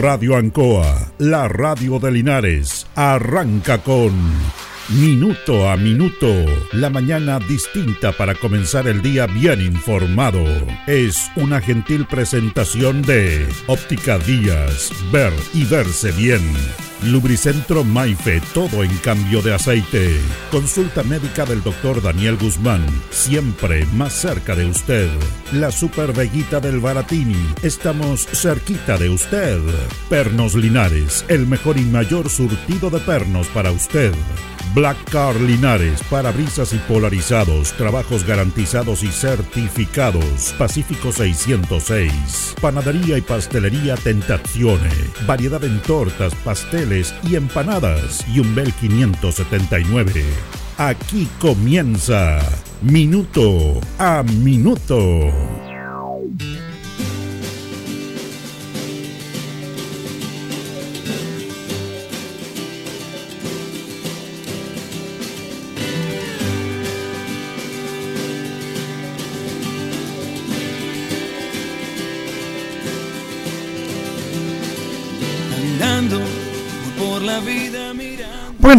Radio Ancoa, la radio de Linares, arranca con Minuto a Minuto, la mañana distinta para comenzar el día bien informado. Es una gentil presentación de Óptica Díaz, ver y verse bien. Lubricentro Maife, todo en cambio de aceite. Consulta médica del doctor Daniel Guzmán, siempre más cerca de usted. La Super Veguita del Baratini, estamos cerquita de usted. Pernos Linares, el mejor y mayor surtido de pernos para usted. Black Car Linares, parabrisas y polarizados, trabajos garantizados y certificados. Pacífico 606. Panadería y pastelería Tentazione. Variedad en tortas, pasteles y empanadas. Y un Bel 579. Aquí comienza Minuto a Minuto.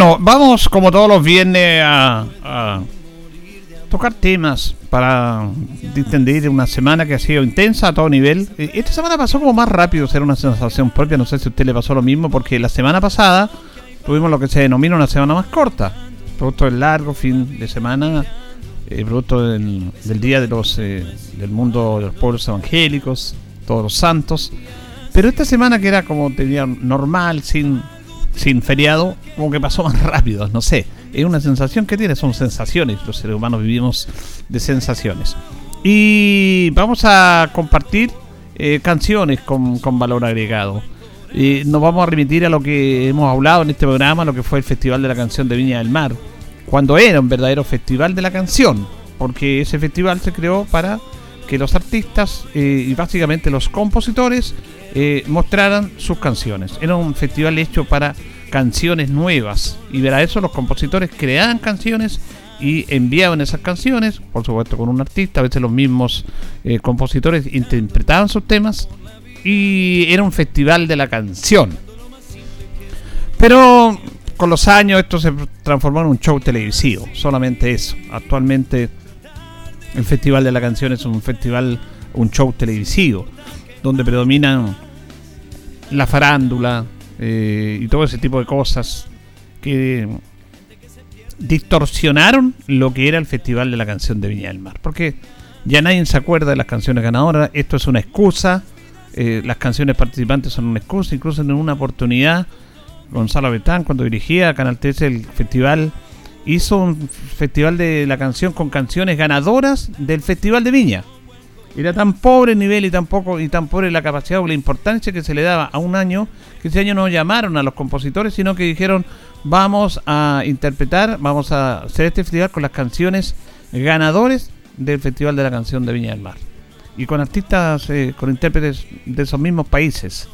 Vamos como todos los viernes a, tocar temas para distender una semana que ha sido intensa a todo nivel. Eh, esta semana pasó como más rápido, ser una sensación propia. No sé si a usted le pasó lo mismo, porque la semana pasada tuvimos lo que se denomina una semana más corta, producto del largo fin de semana, eh, producto del, día de los eh, del mundo de los pueblos evangélicos, todos los santos. Pero esta semana que era como tenía normal, sin sin feriado, como que pasó más rápido, no sé. Es una sensación que tiene, son sensaciones. Los seres humanos vivimos de sensaciones. Y vamos a compartir eh, canciones con, valor agregado. Nos vamos a remitir a lo que hemos hablado en este programa, lo que fue el Festival de la Canción de Viña del Mar, cuando era un verdadero Festival de la Canción, porque ese festival se creó para que los artistas eh, y básicamente los compositores eh, mostraran sus canciones. Era un festival hecho para canciones nuevas y para eso los compositores creaban canciones y enviaban esas canciones, por supuesto con un artista, a veces los mismos eh, compositores interpretaban sus temas y era un festival de la canción. Pero con los años esto se transformó en un show televisivo, solamente eso. Actualmente el Festival de la Canción es un festival, un show televisivo donde predominan la farándula eh, y todo ese tipo de cosas que distorsionaron lo que era el Festival de la Canción de Viña del Mar. Porque ya nadie se acuerda de las canciones ganadoras, esto es una excusa, eh, las canciones participantes son una excusa, incluso en una oportunidad, Gonzalo Betán, cuando dirigía Canal 13 el festival, hizo un festival de la canción con canciones ganadoras del Festival de Viña. Era tan pobre el nivel y tan poco y tan pobre la capacidad o la importancia que se le daba a un año que ese año no llamaron a los compositores, sino que dijeron vamos a interpretar, vamos a hacer este festival con las canciones ganadores del Festival de la Canción de Viña del Mar. Y con artistas, eh, con intérpretes de esos mismos países.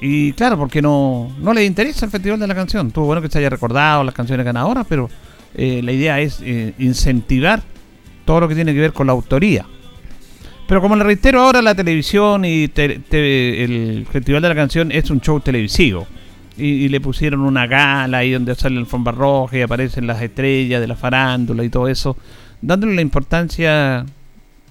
Y claro, porque no, no le interesa el Festival de la Canción. Tuvo bueno que se haya recordado las canciones ganadoras, pero eh, la idea es eh, incentivar todo lo que tiene que ver con la autoría. Pero como le reitero ahora, la televisión y el Festival de la Canción es un show televisivo. Y, le pusieron una gala ahí donde sale el roja y aparecen las estrellas de la farándula y todo eso, dándole la importancia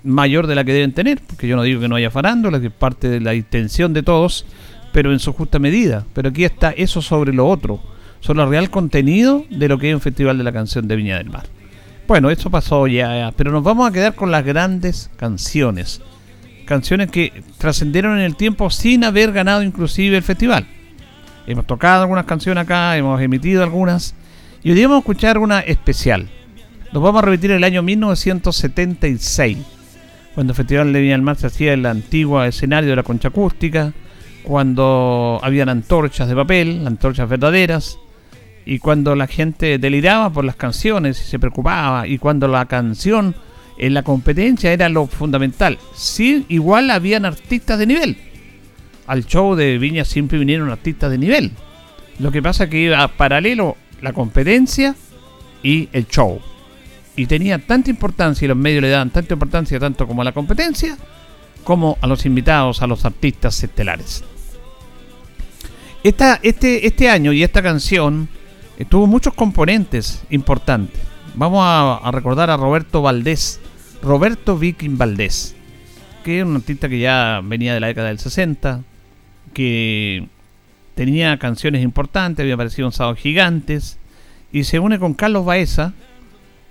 mayor de la que deben tener, porque yo no digo que no haya farándula, que es parte de la intención de todos, pero en su justa medida. Pero aquí está eso sobre lo otro, sobre el real contenido de lo que es un Festival de la Canción de Viña del Mar. Bueno, eso pasó ya, pero nos vamos a quedar con las grandes canciones. Canciones que trascendieron en el tiempo sin haber ganado inclusive el festival. Hemos tocado algunas canciones acá, hemos emitido algunas. Y hoy vamos a escuchar una especial. Nos vamos a repetir el año 1976, cuando el Festival de Viña del Mar se hacía en el antiguo escenario de la concha acústica, cuando habían antorchas de papel, antorchas verdaderas, y cuando la gente deliraba por las canciones y se preocupaba y cuando la canción en la competencia era lo fundamental. Sí, igual habían artistas de nivel. Al show de Viña siempre vinieron artistas de nivel. Lo que pasa es que iba paralelo la competencia y el show. Y tenía tanta importancia y los medios le daban tanta importancia tanto como a la competencia como a los invitados, a los artistas estelares. Esta, este, este año y esta canción tuvo muchos componentes importantes. Vamos a, recordar a Roberto Valdés, Roberto Viking Valdés, que es un artista que ya venía de la década del 60, que tenía canciones importantes, había aparecido en Sábado Gigantes, y se une con Carlos Baeza,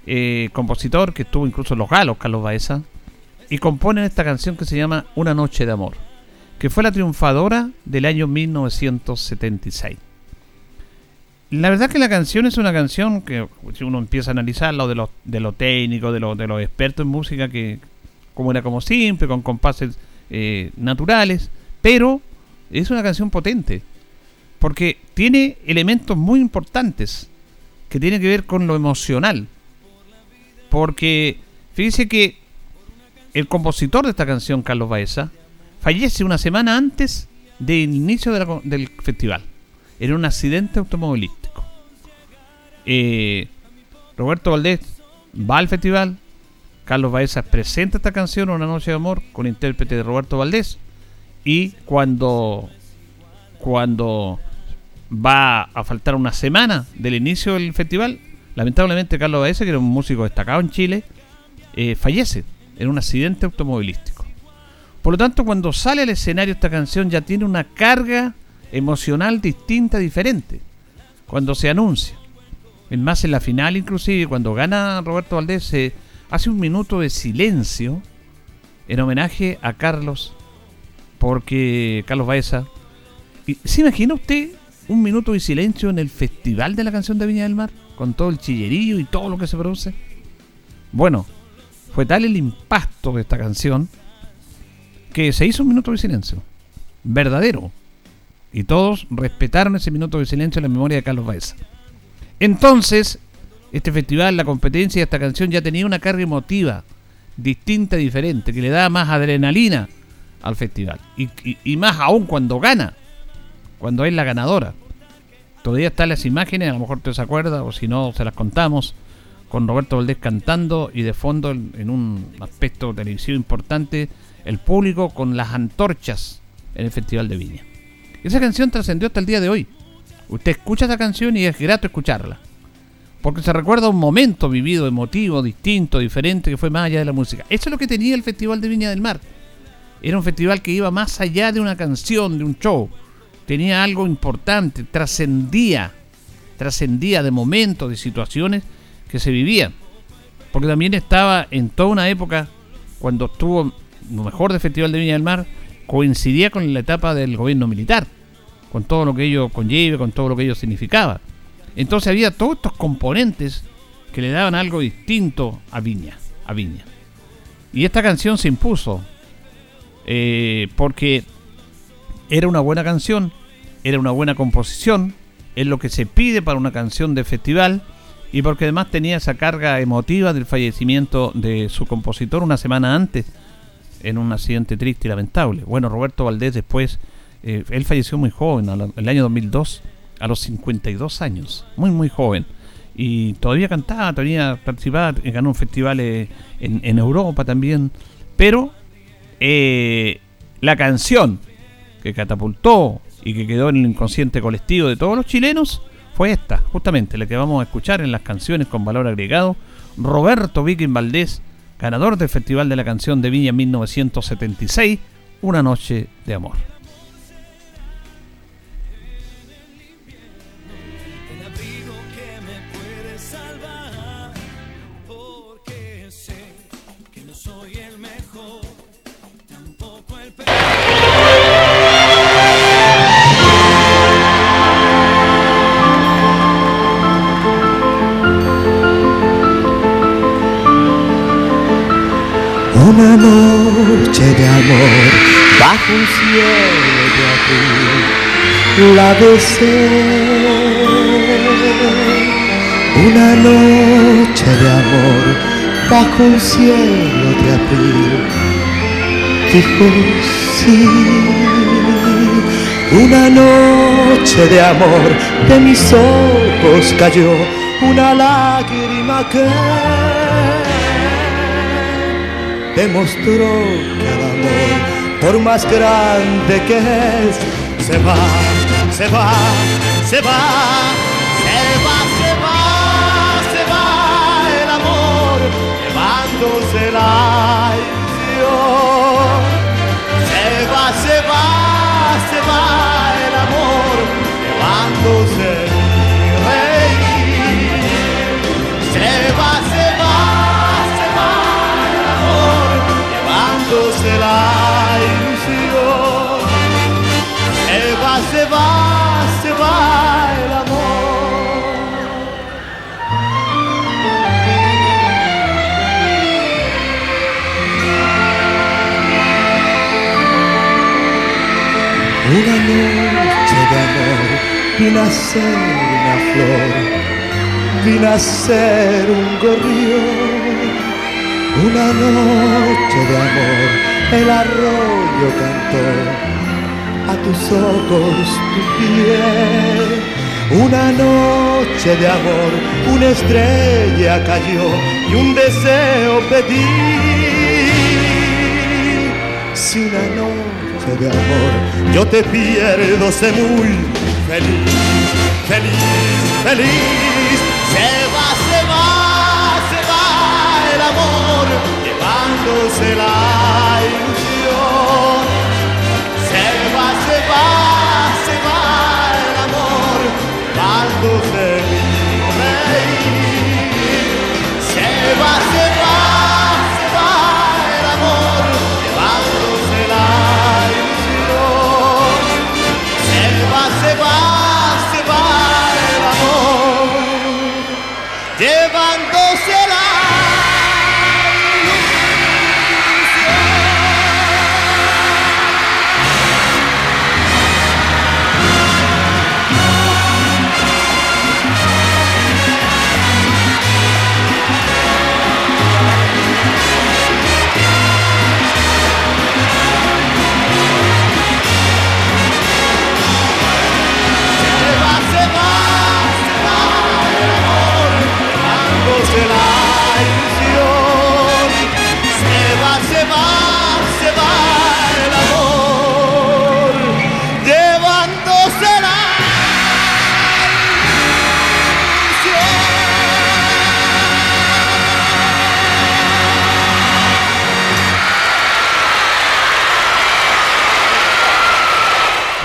eh, compositor que estuvo incluso en Los Galos, Carlos Baeza, y componen esta canción que se llama Una Noche de Amor, que fue la triunfadora del año 1976. La verdad que la canción es una canción que si uno empieza a analizarla de lo, de lo técnico, de, lo, de los expertos en música, que como era como simple, con compases eh, naturales, pero es una canción potente, porque tiene elementos muy importantes que tienen que ver con lo emocional. Porque fíjese que el compositor de esta canción, Carlos Baeza, fallece una semana antes del inicio del festival en un accidente automovilístico. Eh, Roberto Valdés va al festival, Carlos Baeza presenta esta canción, Una Noche de Amor, con intérprete de Roberto Valdés, y cuando, cuando va a faltar una semana del inicio del festival, lamentablemente Carlos Baeza, que era un músico destacado en Chile, eh, fallece en un accidente automovilístico. Por lo tanto, cuando sale al escenario esta canción ya tiene una carga emocional distinta, diferente, cuando se anuncia. Es más, en la final inclusive, cuando gana Roberto Valdés, se hace un minuto de silencio en homenaje a Carlos, porque Carlos Baeza... ¿Se imagina usted un minuto de silencio en el Festival de la Canción de Viña del Mar? Con todo el chillerío y todo lo que se produce. Bueno, fue tal el impacto de esta canción que se hizo un minuto de silencio. Verdadero. Y todos respetaron ese minuto de silencio en la memoria de Carlos Baeza. Entonces, este festival, la competencia de esta canción ya tenía una carga emotiva distinta, diferente, que le da más adrenalina al festival. Y, más aún cuando gana, cuando es la ganadora. Todavía están las imágenes, a lo mejor te se acuerda, o si no, se las contamos, con Roberto Valdés cantando y de fondo, en un aspecto televisivo importante, el público con las antorchas en el Festival de Viña. Esa canción trascendió hasta el día de hoy. Usted escucha esa canción y es grato escucharla. Porque se recuerda un momento vivido, emotivo, distinto, diferente, que fue más allá de la música. Eso es lo que tenía el Festival de Viña del Mar. Era un festival que iba más allá de una canción, de un show. Tenía algo importante, trascendía, trascendía de momentos, de situaciones que se vivían. Porque también estaba en toda una época, cuando estuvo lo mejor del Festival de Viña del Mar, coincidía con la etapa del gobierno militar, con todo lo que ello conlleve, con todo lo que ello significaba. Entonces había todos estos componentes que le daban algo distinto a Viña, a Viña. Y esta canción se impuso eh, porque era una buena canción, era una buena composición, es lo que se pide para una canción de festival y porque además tenía esa carga emotiva del fallecimiento de su compositor una semana antes en un accidente triste y lamentable. Bueno, Roberto Valdés después, eh, él falleció muy joven, en el año 2002, a los 52 años, muy, muy joven. Y todavía cantaba, todavía participaba, ganó un festival en, en, Europa también. Pero eh, la canción que catapultó y que quedó en el inconsciente colectivo de todos los chilenos fue esta, justamente la que vamos a escuchar en las canciones con valor agregado. Roberto Viking Valdés ganador del Festival de la Canción de Viña 1976, Una Noche de Amor. Una noche de amor bajo un cielo de abril la besé. Una noche de amor bajo un cielo de abril dijo sí. Una noche de amor de mis ojos cayó una lágrima que demostró que el amor, por más grande que es, se va, se va, se va, se va, se va, se va el amor, llevándose la ilusión. Se va, se va, se va el amor, llevándose De amor vino a ser una flor, vino a ser un gorrión. Una noche de amor el arroyo cantó a tus ojos tu piel. Una noche de amor, una estrella cayó y un deseo pedí. Si una noche de amor yo te pierdo, sé muy feliz, feliz, feliz. Se va, se va, se va el amor, llevándose la ilusión. Se va, se va, se va el amor, llevándose mi va, se va, se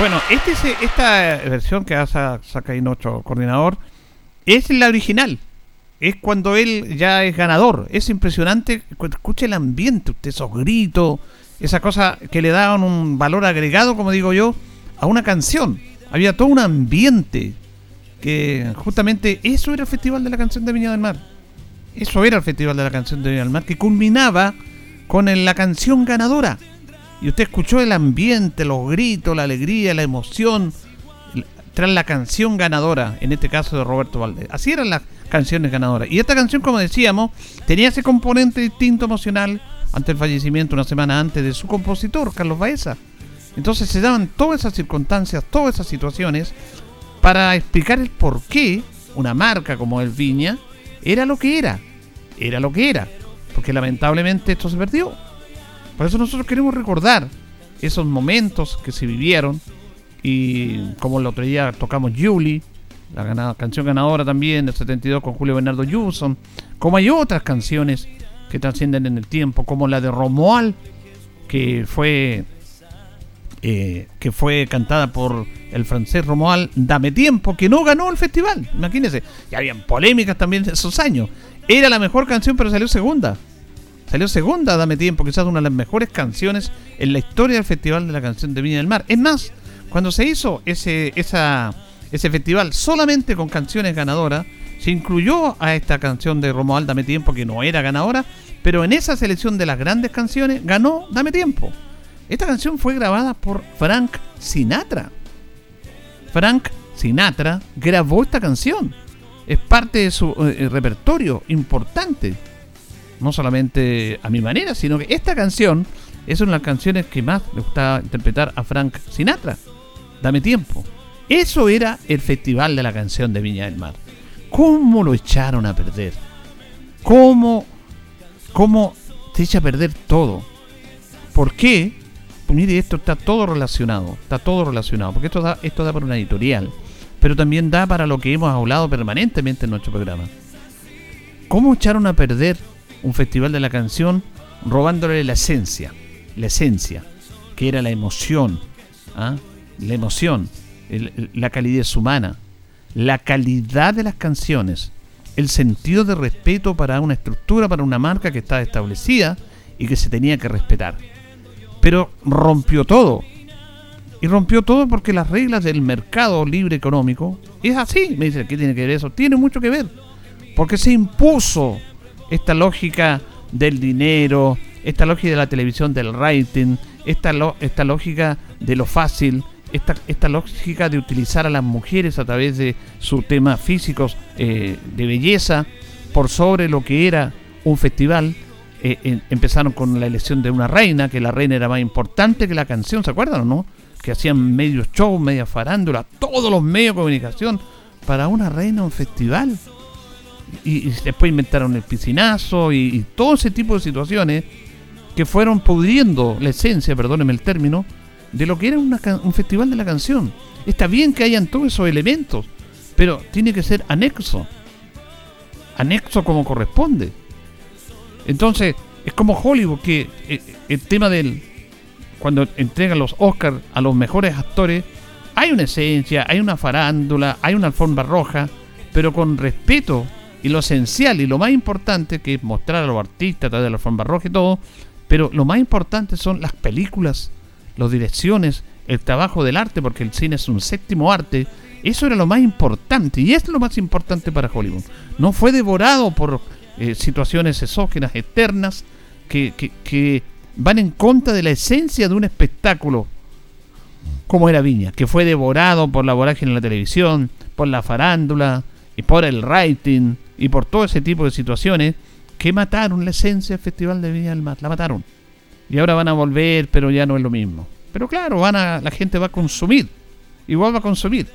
Bueno, este, es- esta versión que hace ahí nuestro coordinador es la original. Es cuando él ya es ganador. Es impresionante. cu- Escuche el ambiente, usted, esos gritos, esa cosa que le daban un valor agregado, como digo yo, a una canción. Había todo un ambiente que justamente eso era el Festival de la Canción de Viña del Mar. Eso era el Festival de la Canción de Viña del Mar, que culminaba con la canción ganadora. Y usted escuchó el ambiente, los gritos, la alegría, la emoción tras la canción ganadora, en este caso de Roberto Valdés. Así eran las canciones ganadoras. Y esta canción, como decíamos, tenía ese componente distinto emocional ante el fallecimiento una semana antes de su compositor, Carlos Baeza. Entonces se daban todas esas circunstancias, todas esas situaciones para explicar el por qué una marca como el Viña era lo que era. Era lo que era. Porque lamentablemente esto se perdió. Por eso nosotros queremos recordar esos momentos que se vivieron. Y como el otro día tocamos Julie, la canción ganadora también del 72 con Julio Bernardo Yuson. Como hay otras canciones que trascienden en el tiempo, como la de Romuald, que fue eh, que fue cantada por el francés Romuald Dame Tiempo, que no ganó el festival. Imagínense, ya habían polémicas también esos años. Era la mejor canción, pero salió segunda. Salió segunda, Dame Tiempo, quizás una de las mejores canciones en la historia del Festival de la Canción de Viña del Mar. Es más, cuando se hizo ese, ese festival solamente con canciones ganadoras, se incluyó a esta canción de Romuald Dame Tiempo, que no era ganadora, pero en esa selección de las grandes canciones ganó Dame Tiempo. Esta canción fue grabada por Frank Sinatra. Frank Sinatra grabó esta canción. Es parte de su eh, repertorio importante. No solamente a mi manera, sino que esta canción es una de las canciones que más le gustaba interpretar a Frank Sinatra. Dame tiempo. Eso era el Festival de la Canción de Viña del Mar. ¿Cómo lo echaron a perder? ¿Cómo, cómo se echa a perder todo? ¿Por qué mire, esto está todo relacionado, está todo relacionado, porque esto da, esto da para una editorial, pero también da para lo que hemos hablado permanentemente en nuestro programa. ¿Cómo echaron a perder un festival de la canción robándole la esencia? La esencia, que era la emoción, ¿ah? la emoción, la calidez humana, la calidad de las canciones, el sentido de respeto para una estructura, para una marca que estaba establecida y que se tenía que respetar. Pero rompió todo. Y rompió todo porque las reglas del mercado libre económico es así. Me dice, ¿qué tiene que ver eso? Tiene mucho que ver. Porque se impuso esta lógica del dinero, esta lógica de la televisión del rating, esta, esta lógica de lo fácil, esta, esta lógica de utilizar a las mujeres a través de sus temas físicos eh, de belleza por sobre lo que era un festival. Eh, empezaron con la elección de una reina, que la reina era más importante que la canción, ¿se acuerdan o no? Que hacían medios shows, media farándula, todos los medios de comunicación para una reina un festival. Y, después inventaron el piscinazo y, todo ese tipo de situaciones que fueron pudriendo la esencia, perdónenme el término, de lo que era un festival de la canción. Está bien que hayan todos esos elementos, pero tiene que ser anexo. Anexo como corresponde. Entonces, es como Hollywood, que eh, el tema del. Cuando entregan los Oscars a los mejores actores, hay una esencia, hay una farándula, hay una alfombra roja, pero con respeto y lo esencial y lo más importante, que es mostrar a los artistas a través de la alfombra roja y todo, pero lo más importante son las películas las direcciones, el trabajo del arte, porque el cine es un séptimo arte, eso era lo más importante y es lo más importante para Hollywood. No fue devorado por eh, situaciones exógenas eternas que, que, van en contra de la esencia de un espectáculo como era Viña, que fue devorado por la vorágine en la televisión, por la farándula y por el writing y por todo ese tipo de situaciones que mataron la esencia del Festival de Viña del Mar, la mataron y ahora van a volver, pero ya no es lo mismo. Pero claro, van a, la gente va a consumir, igual va a consumir.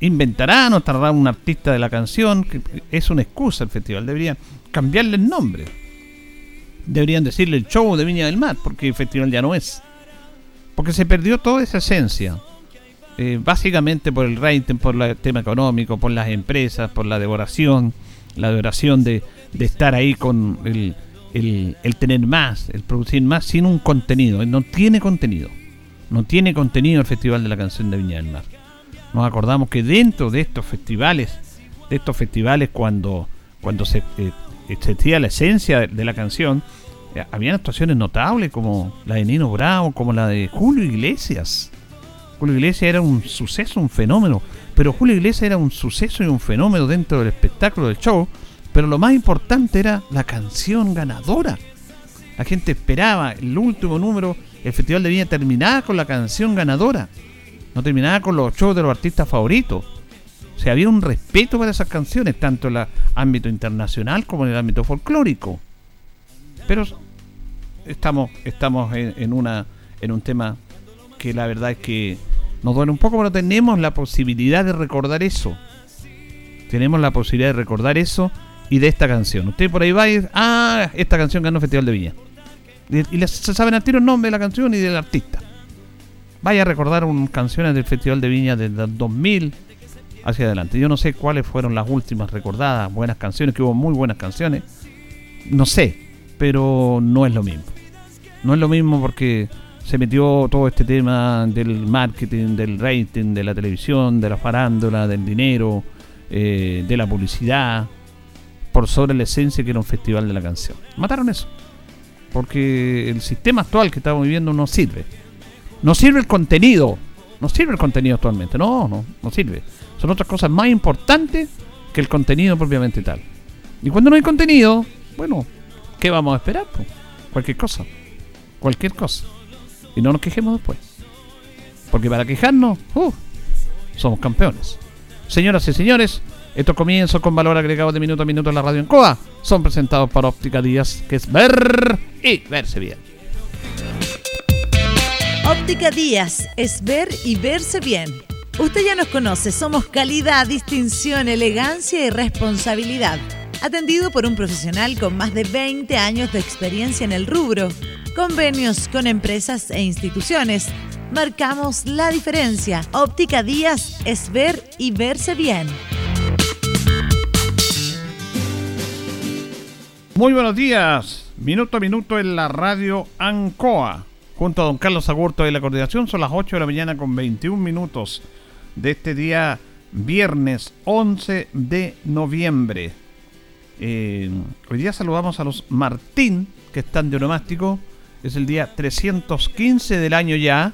Inventarán o tardarán un artista de la canción, que es una excusa el festival, deberían cambiarle el nombre. Deberían decirle el show de Viña del Mar, porque el festival ya no es. Porque se perdió toda esa esencia. Eh, básicamente por el rating, por el tema económico, por las empresas, por la devoración, la devoración de, de estar ahí con el, el, tener más, el producir más sin un contenido. No tiene contenido. No tiene contenido el Festival de la Canción de Viña del Mar. Nos acordamos que dentro de estos festivales, de estos festivales cuando, se eh, la esencia de, la canción, eh, habían actuaciones notables como la de Nino Bravo, como la de Julio Iglesias. Julio Iglesias era un suceso, un fenómeno, pero Julio Iglesias era un suceso y un fenómeno dentro del espectáculo del show, pero lo más importante era la canción ganadora. La gente esperaba el último número, el Festival de Viña terminaba con la canción ganadora. No terminaba con los shows de los artistas favoritos. O sea, había un respeto para esas canciones, tanto en el ámbito internacional como en el ámbito folclórico. Pero estamos, estamos en, una, en un tema que la verdad es que nos duele un poco, pero tenemos la posibilidad de recordar eso. Tenemos la posibilidad de recordar eso y de esta canción. Usted por ahí va y ah, esta canción ganó Festival de Viña. Y, se saben al tiro el nombre de la canción y del artista. Vaya a recordar un, canciones del Festival de Viña desde 2000 hacia adelante. Yo no sé cuáles fueron las últimas recordadas, buenas canciones, que hubo muy buenas canciones. No sé, pero no es lo mismo. No es lo mismo porque se metió todo este tema del marketing, del rating, de la televisión, de la farándula, del dinero, eh, de la publicidad por sobre la esencia que era un festival de la canción. Mataron eso. Porque el sistema actual que estamos viviendo no sirve. No sirve el contenido. No sirve el contenido actualmente. No, no, no sirve. Son otras cosas más importantes que el contenido propiamente tal. Y cuando no hay contenido, bueno, ¿qué vamos a esperar? Cualquier cosa. Cualquier cosa. Y no nos quejemos después. Porque para quejarnos, uh, somos campeones. Señoras y señores, estos comienzos con valor agregado de minuto a minuto en la radio en COA son presentados por Óptica Díaz, que es ver y verse bien. Óptica Díaz es ver y verse bien. Usted ya nos conoce, somos calidad, distinción, elegancia y responsabilidad. Atendido por un profesional con más de 20 años de experiencia en el rubro convenios con empresas e instituciones. Marcamos la diferencia. Óptica Díaz es ver y verse bien. Muy buenos días. Minuto a minuto en la radio Ancoa. Junto a don Carlos Agurto de la coordinación son las 8 de la mañana con 21 minutos de este día viernes 11 de noviembre. Eh, hoy día saludamos a los Martín que están de onomástico. Es el día 315 del año ya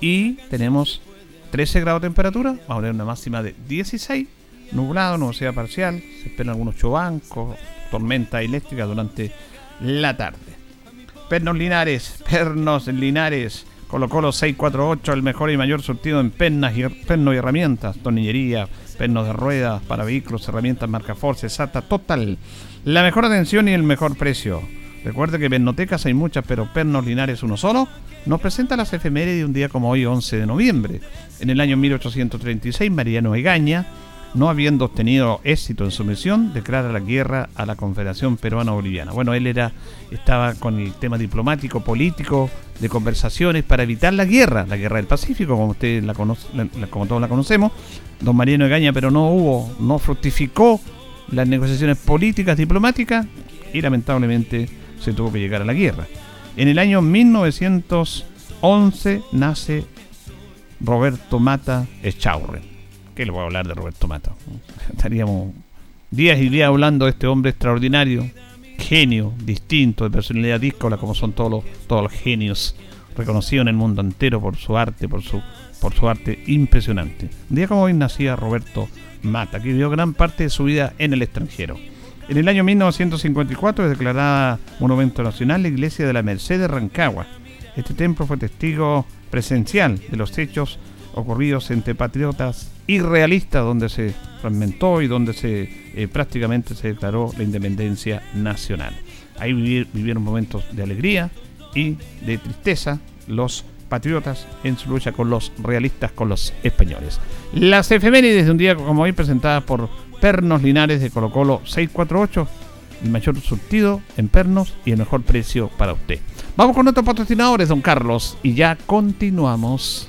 y tenemos 13 grados de temperatura. Vamos a tener una máxima de 16, nublado, nubosidad parcial. Se esperan algunos chobancos, tormenta eléctrica durante la tarde. Pernos Linares, Pernos Linares, colocó los 648, el mejor y mayor surtido en pernas y, pernos y herramientas, tornillería, pernos de ruedas para vehículos, herramientas marca Force, SATA, total. La mejor atención y el mejor precio. Recuerde que pernotecas hay muchas, pero Pernos Linares uno solo nos presenta las efemérides de un día como hoy, 11 de noviembre. En el año 1836, Mariano Egaña no habiendo obtenido éxito en su misión, declara la guerra a la Confederación Peruana-Boliviana. Bueno, él era, estaba con el tema diplomático, político, de conversaciones para evitar la guerra, la guerra del Pacífico, como usted la conoce, como todos la conocemos, don Mariano Egaña, pero no hubo, no fructificó las negociaciones políticas, diplomáticas, y lamentablemente se tuvo que llegar a la guerra. En el año 1911 nace Roberto Mata Echaurren ¿Qué le voy a hablar de Roberto Mata? Estaríamos días y días hablando de este hombre extraordinario, genio, distinto, de personalidad díscola, como son todos los, todos los genios, reconocidos en el mundo entero por su arte, por su, por su arte impresionante. Día como hoy nacía Roberto Mata, que vivió gran parte de su vida en el extranjero. En el año 1954 es declarada Monumento Nacional la iglesia de la Merced de Rancagua. Este templo fue testigo presencial de los hechos ocurridos entre patriotas irrealistas donde se fragmentó y donde se eh, prácticamente se declaró la independencia nacional. Ahí vivieron momentos de alegría y de tristeza los patriotas en su lucha con los realistas, con los españoles. Las efemérides de un día como hoy presentadas por Pernos Linares de Colo Colo 648, el mayor surtido en pernos y el mejor precio para usted. Vamos con nuestros patrocinadores, don Carlos, y ya continuamos.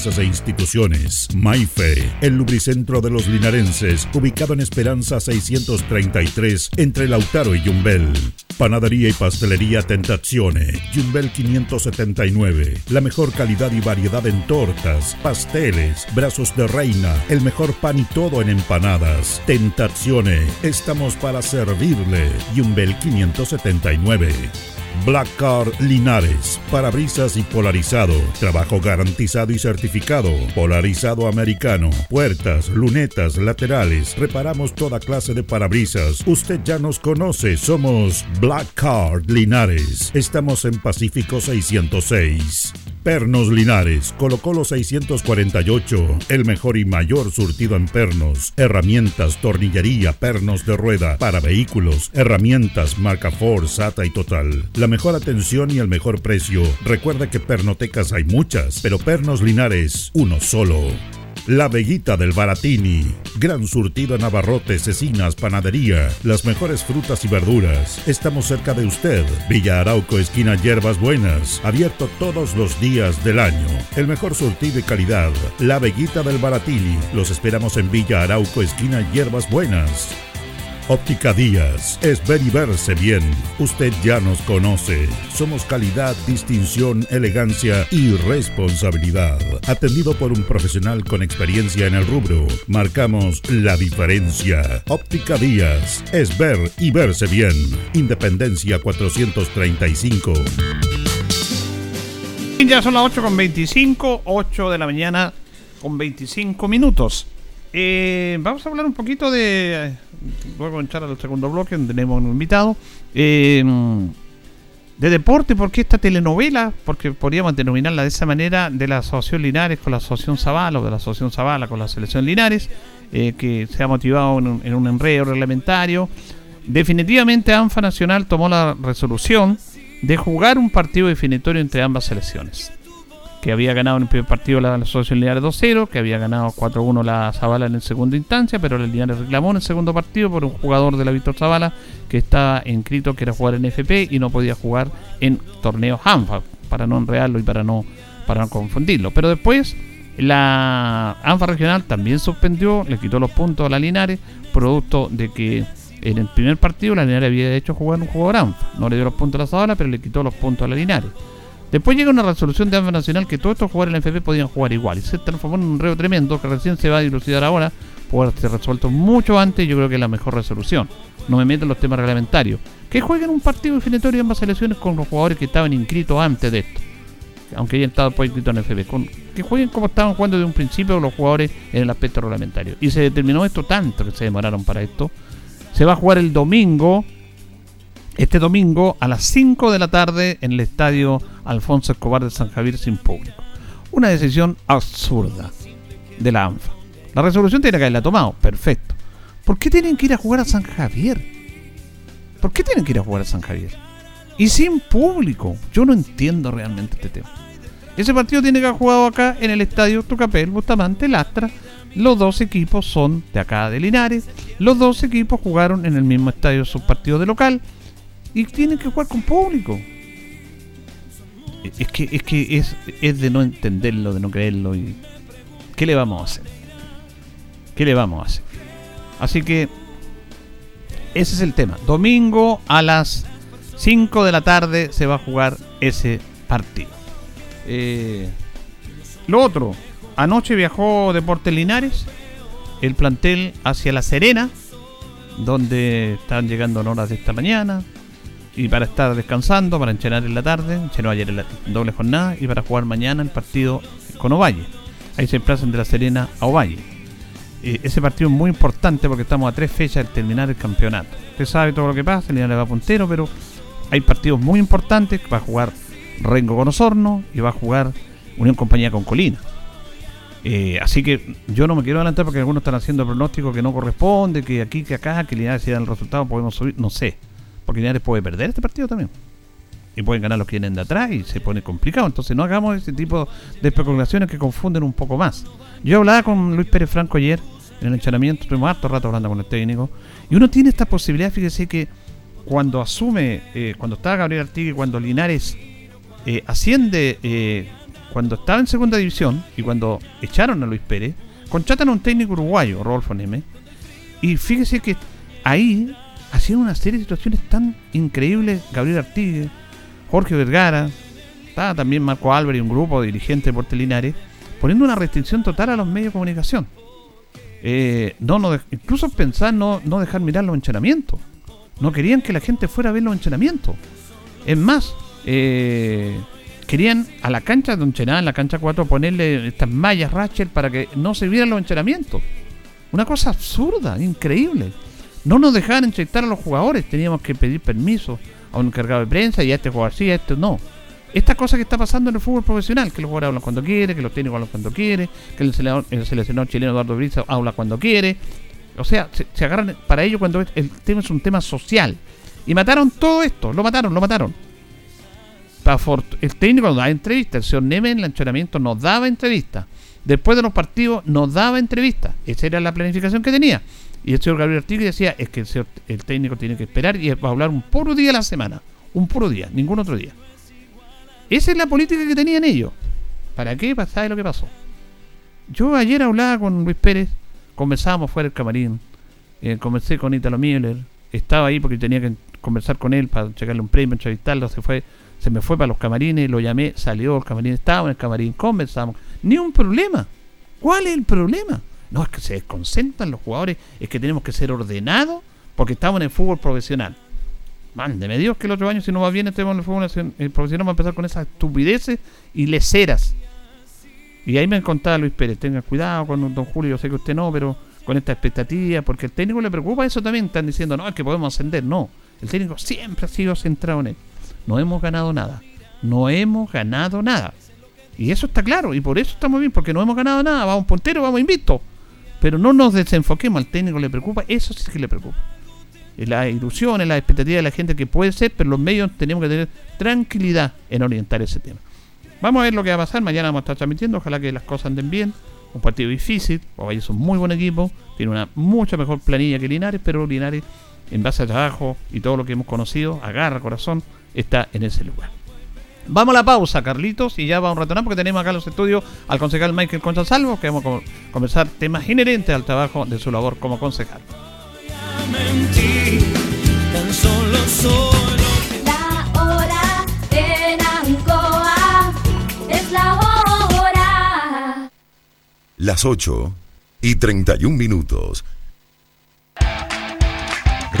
e instituciones. Maife, el lubricentro de los linarenses, ubicado en Esperanza 633, entre Lautaro y Yumbel. Panadería y pastelería Tentazione, Yumbel 579. La mejor calidad y variedad en tortas, pasteles, brazos de reina, el mejor pan y todo en empanadas. Tentazione, estamos para servirle. Yumbel 579. Black Car Linares, parabrisas y polarizado, trabajo garantizado y certificado, polarizado americano, puertas, lunetas, laterales, reparamos toda clase de parabrisas. Usted ya nos conoce, somos Black Car Linares. Estamos en Pacífico 606. Pernos Linares, colocó los 648, el mejor y mayor surtido en pernos, herramientas, tornillería, pernos de rueda, para vehículos, herramientas, marca Ford, SATA y Total. La mejor atención y el mejor precio. Recuerda que pernotecas hay muchas, pero Pernos Linares, uno solo. La Veguita del Baratini. Gran surtido en abarrotes, cecinas, panadería. Las mejores frutas y verduras. Estamos cerca de usted. Villa Arauco, esquina Hierbas Buenas. Abierto todos los días del año. El mejor surtido y calidad. La Veguita del Baratini. Los esperamos en Villa Arauco, esquina Hierbas Buenas. Óptica Díaz es ver y verse bien. Usted ya nos conoce. Somos calidad, distinción, elegancia y responsabilidad. Atendido por un profesional con experiencia en el rubro, marcamos la diferencia. Óptica Díaz es ver y verse bien. Independencia 435. Ya son las 8 con 25, 8 de la mañana con 25 minutos. Eh, vamos a hablar un poquito de. Luego entrar al segundo bloque, donde tenemos un invitado. Eh, de deporte, ¿por qué esta telenovela? Porque podríamos denominarla de esa manera de la Asociación Linares con la Asociación Zavala o de la Asociación Zavala con la Selección Linares, eh, que se ha motivado en un, en un enredo reglamentario. Definitivamente ANFA Nacional tomó la resolución de jugar un partido definitorio entre ambas selecciones que había ganado en el primer partido la, Asociación Linares 2-0, que había ganado 4-1 la Zavala en la segunda instancia, pero el Linares reclamó en el segundo partido por un jugador de la Víctor Zavala que estaba inscrito que era jugar en FP y no podía jugar en torneos ANFA, para no enredarlo y para no, para no confundirlo. Pero después la ANFA regional también suspendió, le quitó los puntos a la Linares, producto de que en el primer partido la Linares había hecho jugar un jugador ANFA. No le dio los puntos a la Zavala, pero le quitó los puntos a la Linares. Después llega una resolución de ANFA Nacional que todos estos jugadores en la FP podían jugar igual. Y se transformó en un reo tremendo que recién se va a dilucidar ahora. Puede ser resuelto mucho antes. Yo creo que es la mejor resolución. No me meto en los temas reglamentarios. Que jueguen un partido definitorio ambas selecciones con los jugadores que estaban inscritos antes de esto. Aunque hayan estado después inscritos en FP. Con, que jueguen como estaban jugando de un principio los jugadores en el aspecto reglamentario. Y se determinó esto tanto que se demoraron para esto. Se va a jugar el domingo este domingo a las 5 de la tarde en el estadio Alfonso Escobar de San Javier sin público. Una decisión absurda de la ANFA. La resolución tiene que haberla tomado, perfecto. ¿Por qué tienen que ir a jugar a San Javier? ¿Por qué tienen que ir a jugar a San Javier? Y sin público. Yo no entiendo realmente este tema. Ese partido tiene que haber jugado acá en el estadio Tucapel, Bustamante, Lastra. Los dos equipos son de acá de Linares. Los dos equipos jugaron en el mismo estadio su partido de local y tienen que jugar con público. Es que es que es, es de no entenderlo, de no creerlo ¿qué le vamos a hacer? ¿Qué le vamos a hacer? Así que ese es el tema. Domingo a las 5 de la tarde se va a jugar ese partido. Eh, lo otro, anoche viajó Deportes Linares, el plantel hacia La Serena, donde están llegando en horas de esta mañana, y para estar descansando, para enchenar en la tarde, enchenó ayer en la doble jornada y para jugar mañana el partido con Ovalle. Ahí se desplazan de La Serena a Ovalle. Eh, ese partido es muy importante porque estamos a tres fechas de terminar el campeonato. Usted sabe todo lo que pasa, le va puntero, pero hay partidos muy importantes. Va a jugar Rengo con Osorno y va a jugar Unión Compañía con Colina. Eh, así que yo no me quiero adelantar porque algunos están haciendo pronósticos que no corresponde, que aquí, que acá, que Linares si dan el resultado podemos subir, no sé. Porque Linares puede perder este partido también. Y pueden ganar los que vienen de atrás y se pone complicado. Entonces no hagamos ese tipo de especulaciones que confunden un poco más. Yo hablaba con Luis Pérez Franco ayer en el entrenamiento, estuvimos harto rato hablando con el técnico. Y uno tiene esta posibilidad, fíjese que cuando asume, eh, cuando estaba Gabriel Artigue, cuando Linares eh, asciende, eh, cuando estaba en segunda división y cuando echaron a Luis Pérez, contratan a un técnico uruguayo, Rodolfo Neme. Y fíjese que ahí hacían una serie de situaciones tan increíbles. Gabriel Artigue, Jorge Vergara, también Marco Álvarez y un grupo de dirigentes de Portelinares, poniendo una restricción total a los medios de comunicación. Eh, no, no, incluso pensar no, no dejar mirar los entrenamientos. No querían que la gente fuera a ver los entrenamientos. Es más, eh, querían a la cancha de Chená, en la cancha 4, ponerle estas mallas Rachel para que no se vieran los entrenamientos. Una cosa absurda, increíble. No nos dejaban entrevistar a los jugadores, teníamos que pedir permiso a un encargado de prensa y a este jugador sí, a este no. Esta cosa que está pasando en el fútbol profesional, que los jugadores hablan cuando quiere, que los técnicos hablan cuando quiere, que el seleccionador, chileno Eduardo Brisa habla cuando quiere. O sea, se, agarran para ello cuando el tema es un tema social. Y mataron todo esto, lo mataron, lo mataron. El técnico nos da entrevista, el señor Neme en el entrenamiento nos daba entrevista. Después de los partidos nos daba entrevista. Esa era la planificación que tenía. Y el señor Gabriel Artigui decía, es que el, técnico tiene que esperar y va a hablar un puro día a la semana. Un puro día, ningún otro día. Esa es la política que tenían ellos. ¿Para qué? Para lo que pasó. Yo ayer hablaba con Luis Pérez, conversábamos fuera del camarín, eh, conversé con Italo Miller, estaba ahí porque tenía que conversar con él para checarle un premio, entrevistarlo, se fue, se me fue para los camarines, lo llamé, salió el camarín, estaba en el camarín, conversamos, ni un problema. ¿Cuál es el problema? No, es que se desconcentran los jugadores, es que tenemos que ser ordenados porque estamos en el fútbol profesional. Mándeme Dios que el otro año, si no va bien, estemos en el fútbol profesional, vamos a empezar con esas estupideces y leceras. Y ahí me contaba Luis Pérez, tenga cuidado con don Julio, yo sé que usted no, pero con esta expectativa, porque el técnico le preocupa eso también, están diciendo, no, es que podemos ascender, no. El técnico siempre ha sido centrado en él. no hemos ganado nada. No hemos ganado nada. Y eso está claro, y por eso estamos bien, porque no hemos ganado nada, vamos puntero, vamos invictos. Pero no nos desenfoquemos, al técnico le preocupa, eso sí que le preocupa. La ilusiones, la expectativa de la gente que puede ser, pero los medios tenemos que tener tranquilidad en orientar ese tema. Vamos a ver lo que va a pasar, mañana vamos a estar transmitiendo, ojalá que las cosas anden bien. Un partido difícil, Ovalle es un muy buen equipo, tiene una mucha mejor planilla que Linares, pero Linares, en base al trabajo y todo lo que hemos conocido, agarra corazón, está en ese lugar. Vamos a la pausa, Carlitos, y ya vamos a retornar porque tenemos acá en los estudios al concejal Michael Concha Salvo, que vamos a conversar temas inherentes al trabajo de su labor como concejal. La hora en Ancoa es la hora. Las 8 y 31 minutos.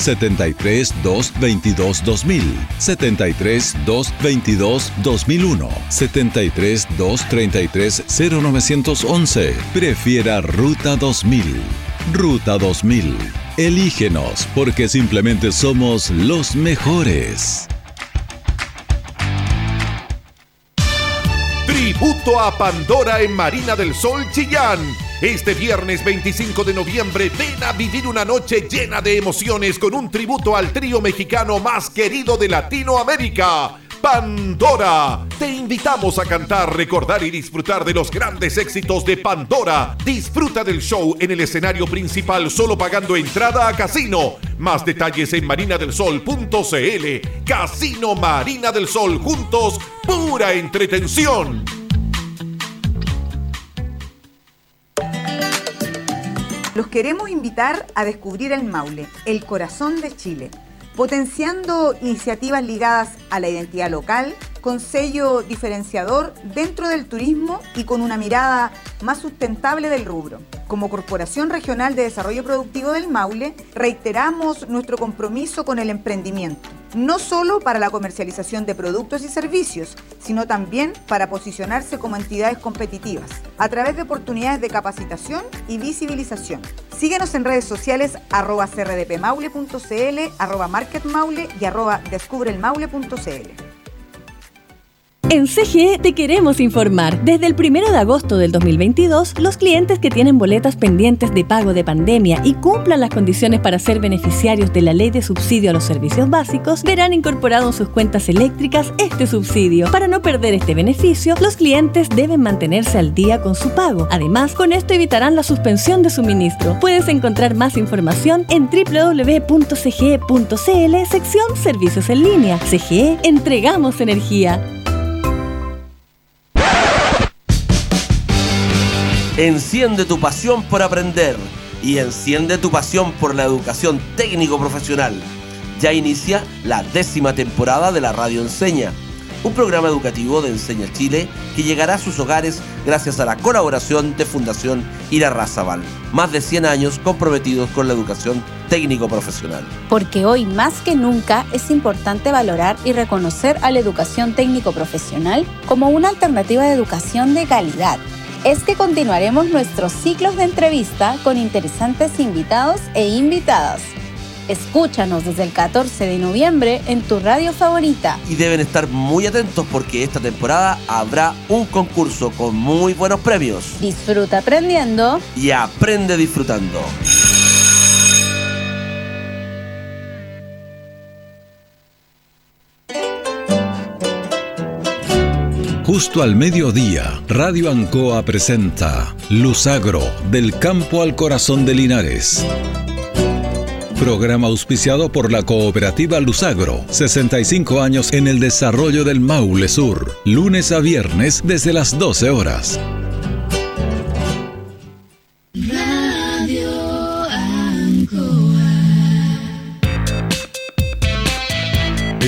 73 222 2000, 73 222 2001, 73 233 0911. Prefiera Ruta 2000. Ruta 2000. Elígenos porque simplemente somos los mejores. Tributo a Pandora en Marina del Sol Chillán. Este viernes 25 de noviembre ven a vivir una noche llena de emociones con un tributo al trío mexicano más querido de Latinoamérica. Pandora. Te invitamos a cantar, recordar y disfrutar de los grandes éxitos de Pandora. Disfruta del show en el escenario principal solo pagando entrada a casino. Más detalles en marinadelsol.cl. Casino Marina del Sol juntos, pura entretención. Los queremos invitar a descubrir el Maule, el corazón de Chile, potenciando iniciativas ligadas a la identidad local, con sello diferenciador dentro del turismo y con una mirada más sustentable del rubro. Como Corporación Regional de Desarrollo Productivo del Maule, reiteramos nuestro compromiso con el emprendimiento, no solo para la comercialización de productos y servicios, sino también para posicionarse como entidades competitivas, a través de oportunidades de capacitación y visibilización. Síguenos en redes sociales arroba crdpmaule.cl, arroba marketmaule y arroba descubrelmaule.cl. En CGE te queremos informar. Desde el 1 de agosto del 2022, los clientes que tienen boletas pendientes de pago de pandemia y cumplan las condiciones para ser beneficiarios de la ley de subsidio a los servicios básicos verán incorporado en sus cuentas eléctricas este subsidio. Para no perder este beneficio, los clientes deben mantenerse al día con su pago. Además, con esto evitarán la suspensión de suministro. Puedes encontrar más información en www.cge.cl sección Servicios en línea. CGE, entregamos energía. Enciende tu pasión por aprender y enciende tu pasión por la educación técnico profesional. Ya inicia la décima temporada de la Radio Enseña, un programa educativo de Enseña Chile que llegará a sus hogares gracias a la colaboración de Fundación Irarrázaval. Más de 100 años comprometidos con la educación técnico profesional. Porque hoy más que nunca es importante valorar y reconocer a la educación técnico profesional como una alternativa de educación de calidad es que continuaremos nuestros ciclos de entrevista con interesantes invitados e invitadas. Escúchanos desde el 14 de noviembre en tu radio favorita. Y deben estar muy atentos porque esta temporada habrá un concurso con muy buenos premios. Disfruta aprendiendo y aprende disfrutando. Justo al mediodía, Radio Ancoa presenta Luzagro, del campo al corazón de Linares. Programa auspiciado por la cooperativa Luzagro, 65 años en el desarrollo del Maule Sur, lunes a viernes desde las 12 horas.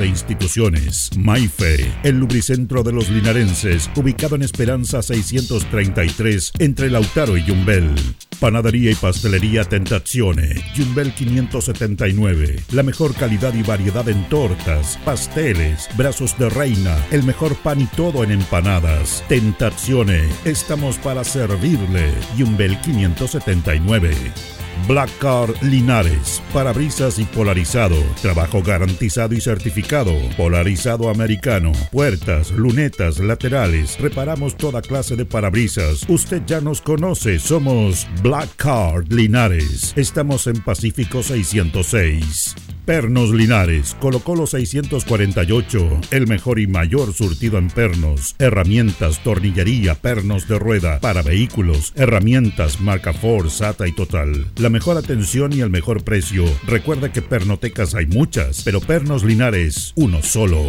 e instituciones. Maife, el lubricentro de los linarenses, ubicado en Esperanza 633, entre Lautaro y Yumbel. Panadería y pastelería Tentazione, Yumbel 579. La mejor calidad y variedad en tortas, pasteles, brazos de reina, el mejor pan y todo en empanadas. Tentazione, estamos para servirle. Yumbel 579. Black Car Linares, parabrisas y polarizado, trabajo garantizado y certificado, polarizado americano, puertas, lunetas, laterales, reparamos toda clase de parabrisas. Usted ya nos conoce, somos Black Card Linares. Estamos en Pacífico 606. Pernos Linares, Colo Colo 648, el mejor y mayor surtido en pernos, herramientas, tornillería, pernos de rueda, para vehículos, herramientas, marca Ford, SATA y Total. La mejor atención y el mejor precio. Recuerda que pernotecas hay muchas, pero Pernos Linares, uno solo.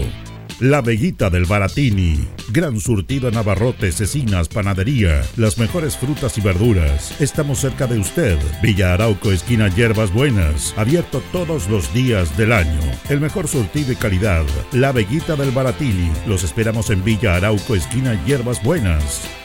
La Veguita del Baratini. Gran surtido en abarrotes, cecinas, panadería. Las mejores frutas y verduras. Estamos cerca de usted. Villa Arauco, esquina Hierbas Buenas. Abierto todos los días del año. El mejor surtido y calidad. La Veguita del Baratini. Los esperamos en Villa Arauco, esquina Hierbas Buenas.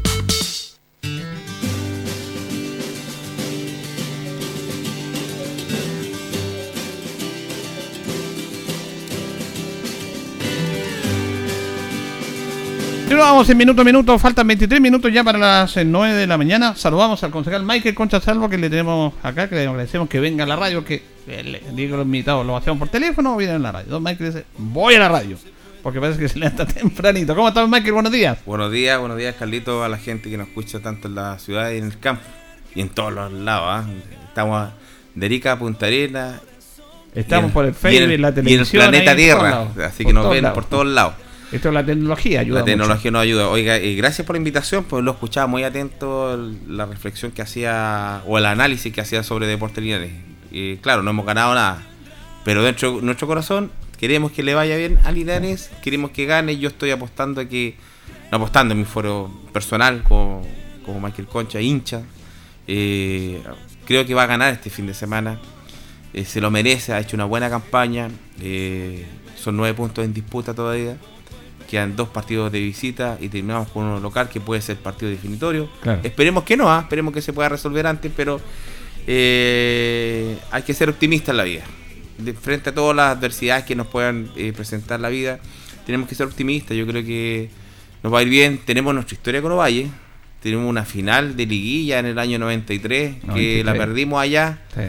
Vamos en minuto a minuto, faltan 23 minutos ya para las 9 de la mañana. Saludamos al concejal Michael Concha Salvo que le tenemos acá, que le agradecemos que venga a la radio, que eh, le digo los invitados, lo hacemos por teléfono o vienen a la radio. Don Michael dice, voy a la radio, porque parece que se levanta tempranito. ¿Cómo estás Michael? Buenos días. Buenos días, buenos días Carlito, a la gente que nos escucha tanto en la ciudad y en el campo, y en todos los lados. ¿ah? Estamos de Arica a Punta Arenas. Estamos por el Facebook, y en la televisión. Y el planeta Tierra, así que nos ven lados. por todos lados. Esto es la tecnología, ayuda La tecnología mucho. nos ayuda. Oiga, y gracias por la invitación, pues lo escuchaba muy atento el- la reflexión que hacía o el análisis que hacía sobre Deportes Linares. Y claro, no hemos ganado nada, pero dentro de nuestro corazón queremos que le vaya bien a Linares, queremos que gane. Yo estoy apostando a que, no apostando en mi foro personal como, como Michael Concha, hincha. Eh, creo que va a ganar este fin de semana. Eh, se lo merece, ha hecho una buena campaña. eh, son nueve puntos en disputa todavía. Quedan dos partidos de visita y terminamos con uno local que puede ser partido definitorio. Claro. Esperemos que no, ¿ah? esperemos que se pueda resolver antes, pero eh, hay que ser optimista en la vida. De frente a todas las adversidades que nos puedan eh, presentar la vida, tenemos que ser optimistas. Yo creo que nos va a ir bien. Tenemos nuestra historia con Ovalle. Tenemos una final de liguilla en el año 93, que 93. la perdimos allá. Sí.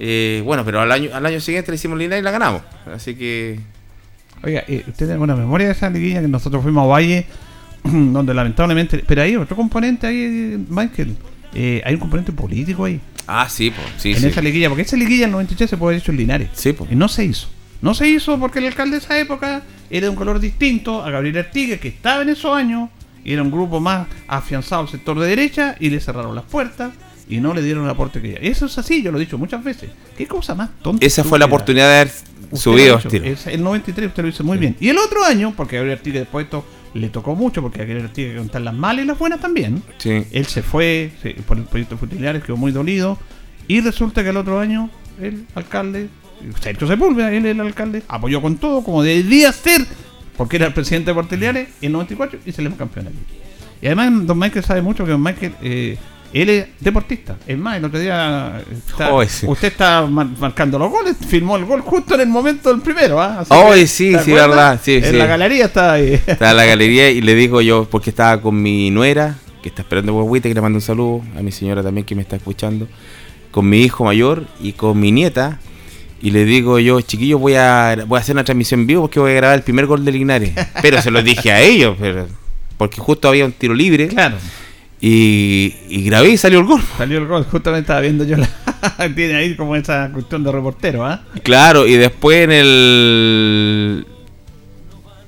Eh, bueno, pero al año, al año siguiente le hicimos línea y la ganamos. Así que Oiga, eh, ¿usted tiene alguna memoria de esa liguilla que nosotros fuimos a Valle, donde lamentablemente... Pero hay otro componente ahí, Michael. Eh, hay un componente político ahí. Ah, sí, pues. Sí, en sí. esa liguilla, porque esa liguilla en 93 se puede haber hecho en Linares. Sí, po. Y no se hizo. No se hizo porque el alcalde de esa época era de un color distinto a Gabriel Artigue, que estaba en esos años, y era un grupo más afianzado al sector de derecha, y le cerraron las puertas y no le dieron el aporte que quería. Eso es así, yo lo he dicho muchas veces. ¿Qué cosa más tonta? Esa fue la oportunidad de haber Usted subido. lo ha hecho. tiro. Es- el 93 usted lo hizo muy bien. Y el otro año, porque Gabriel Artigue después esto le tocó mucho, porque a Gabriel Artigue que contar las malas y las buenas también. Sí. Él se fue se- por el proyecto Futiliares, quedó muy dolido. Y resulta que el otro año, el alcalde, Sergio Sepúlveda, él el alcalde, apoyó con todo, como debía ser, porque era el presidente de Portiliares, en el 94 y salimos campeones. Y además, Don Michael sabe mucho que Don Michael, eh, él es deportista. Es más, el otro día, está- sí. usted está mar- marcando los goles, firmó el gol justo en el momento del primero. ¿ah? Que, sí, ¿te sí, verdad, sí, en sí. la galería está ahí. Estaba en la galería y le digo yo, porque estaba con mi nuera, que está esperando guaguita, que le mando un saludo, a mi señora también que me está escuchando. con mi hijo mayor y con mi nieta. Y le digo yo, chiquillos, voy a, voy a hacer una transmisión en vivo porque voy a grabar el primer gol de Linares. Pero se lo dije a ellos, pero, porque justo había un tiro libre. Claro. Y, y grabé y salió el gol. Salió el gol, justamente estaba viendo yo la. Tiene ahí como esa cuestión de reportero, ¿ah? Claro, y después en el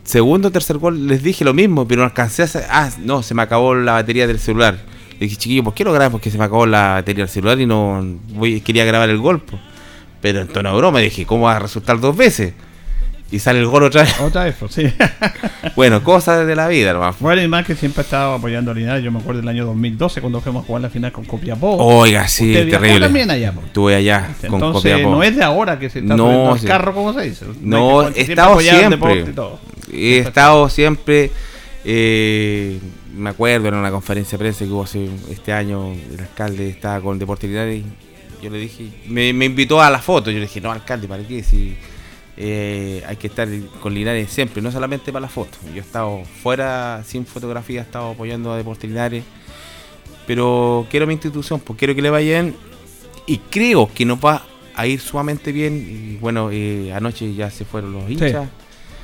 segundo o tercer gol les dije lo mismo, pero no alcancé a hacer- Ah, no, se me acabó la batería del celular. Le dije, chiquillo, ¿por qué lo grabas? Porque se me acabó la batería del celular y no voy, quería grabar el gol. po". Pero en tono de broma dije, ¿cómo va a resultar dos veces? Y sale el gol otra vez. Otra vez, pues, sí. bueno, cosas de la vida, nomás. Bueno, y más que siempre ha estado apoyando a Linares. Yo me acuerdo del año 2012 cuando fuimos a jugar la final con Copiapó. Oiga, sí, Usted terrible. también allá, pues. Estuve allá con Entonces, Copiapó. no es de ahora que se está No, sí. carro, como se dice. No, he siempre estado el siempre. todo. He estado siempre. eh, me acuerdo en una conferencia de prensa que hubo hace este año, el alcalde estaba con Deporte Linares. y Yo le dije, me, me invitó a la foto. Yo le dije, no, alcalde, ¿para qué? Si eh, hay que estar con Linares siempre, no solamente para la foto. Yo he estado fuera, sin fotografía, he estado apoyando a Deporte Linares. Pero quiero mi institución, pues quiero que le vaya bien. Y creo que nos va a ir sumamente bien. Y bueno, eh, anoche ya se fueron los hinchas.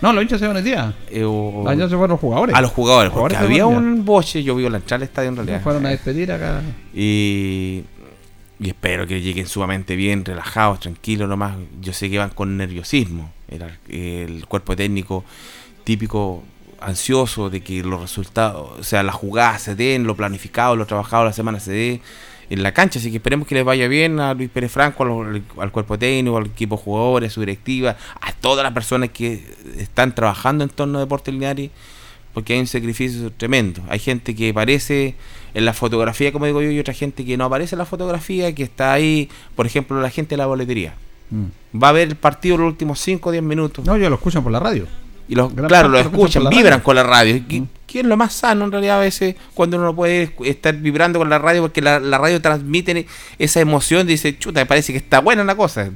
No, los hinchas se van el día. Eh, o- Allá se fueron los jugadores. A los jugadores, Los porque jugadores se había un boche, yo vivo la entrada del estadio en realidad. Fueron a despedir acá. Y, y espero que lleguen sumamente bien, relajados, tranquilos nomás. Yo sé que van con nerviosismo. El, el cuerpo técnico típico ansioso de que los resultados, o sea, las jugadas se den, lo planificado, lo trabajado la semana se dé en la cancha. Así que esperemos que les vaya bien a Luis Pérez Franco, al, al cuerpo técnico, al equipo de jugadores, a su directiva, a todas las personas que están trabajando en torno a Deportes Linares porque hay un sacrificio tremendo. Hay gente que aparece en la fotografía, como digo yo, y otra gente que no aparece en la fotografía, que está ahí, por ejemplo, la gente de la boletería. Va a ver el partido los últimos 5 o 10 minutos. No, yo lo escuchan por la radio. Y los, Gran claro, lo escuchan vibran radio. con la radio. Que es lo más sano en realidad a veces cuando uno no puede estar vibrando con la radio porque la, la radio transmite esa emoción, dice, chuta, me parece que está buena la cosa.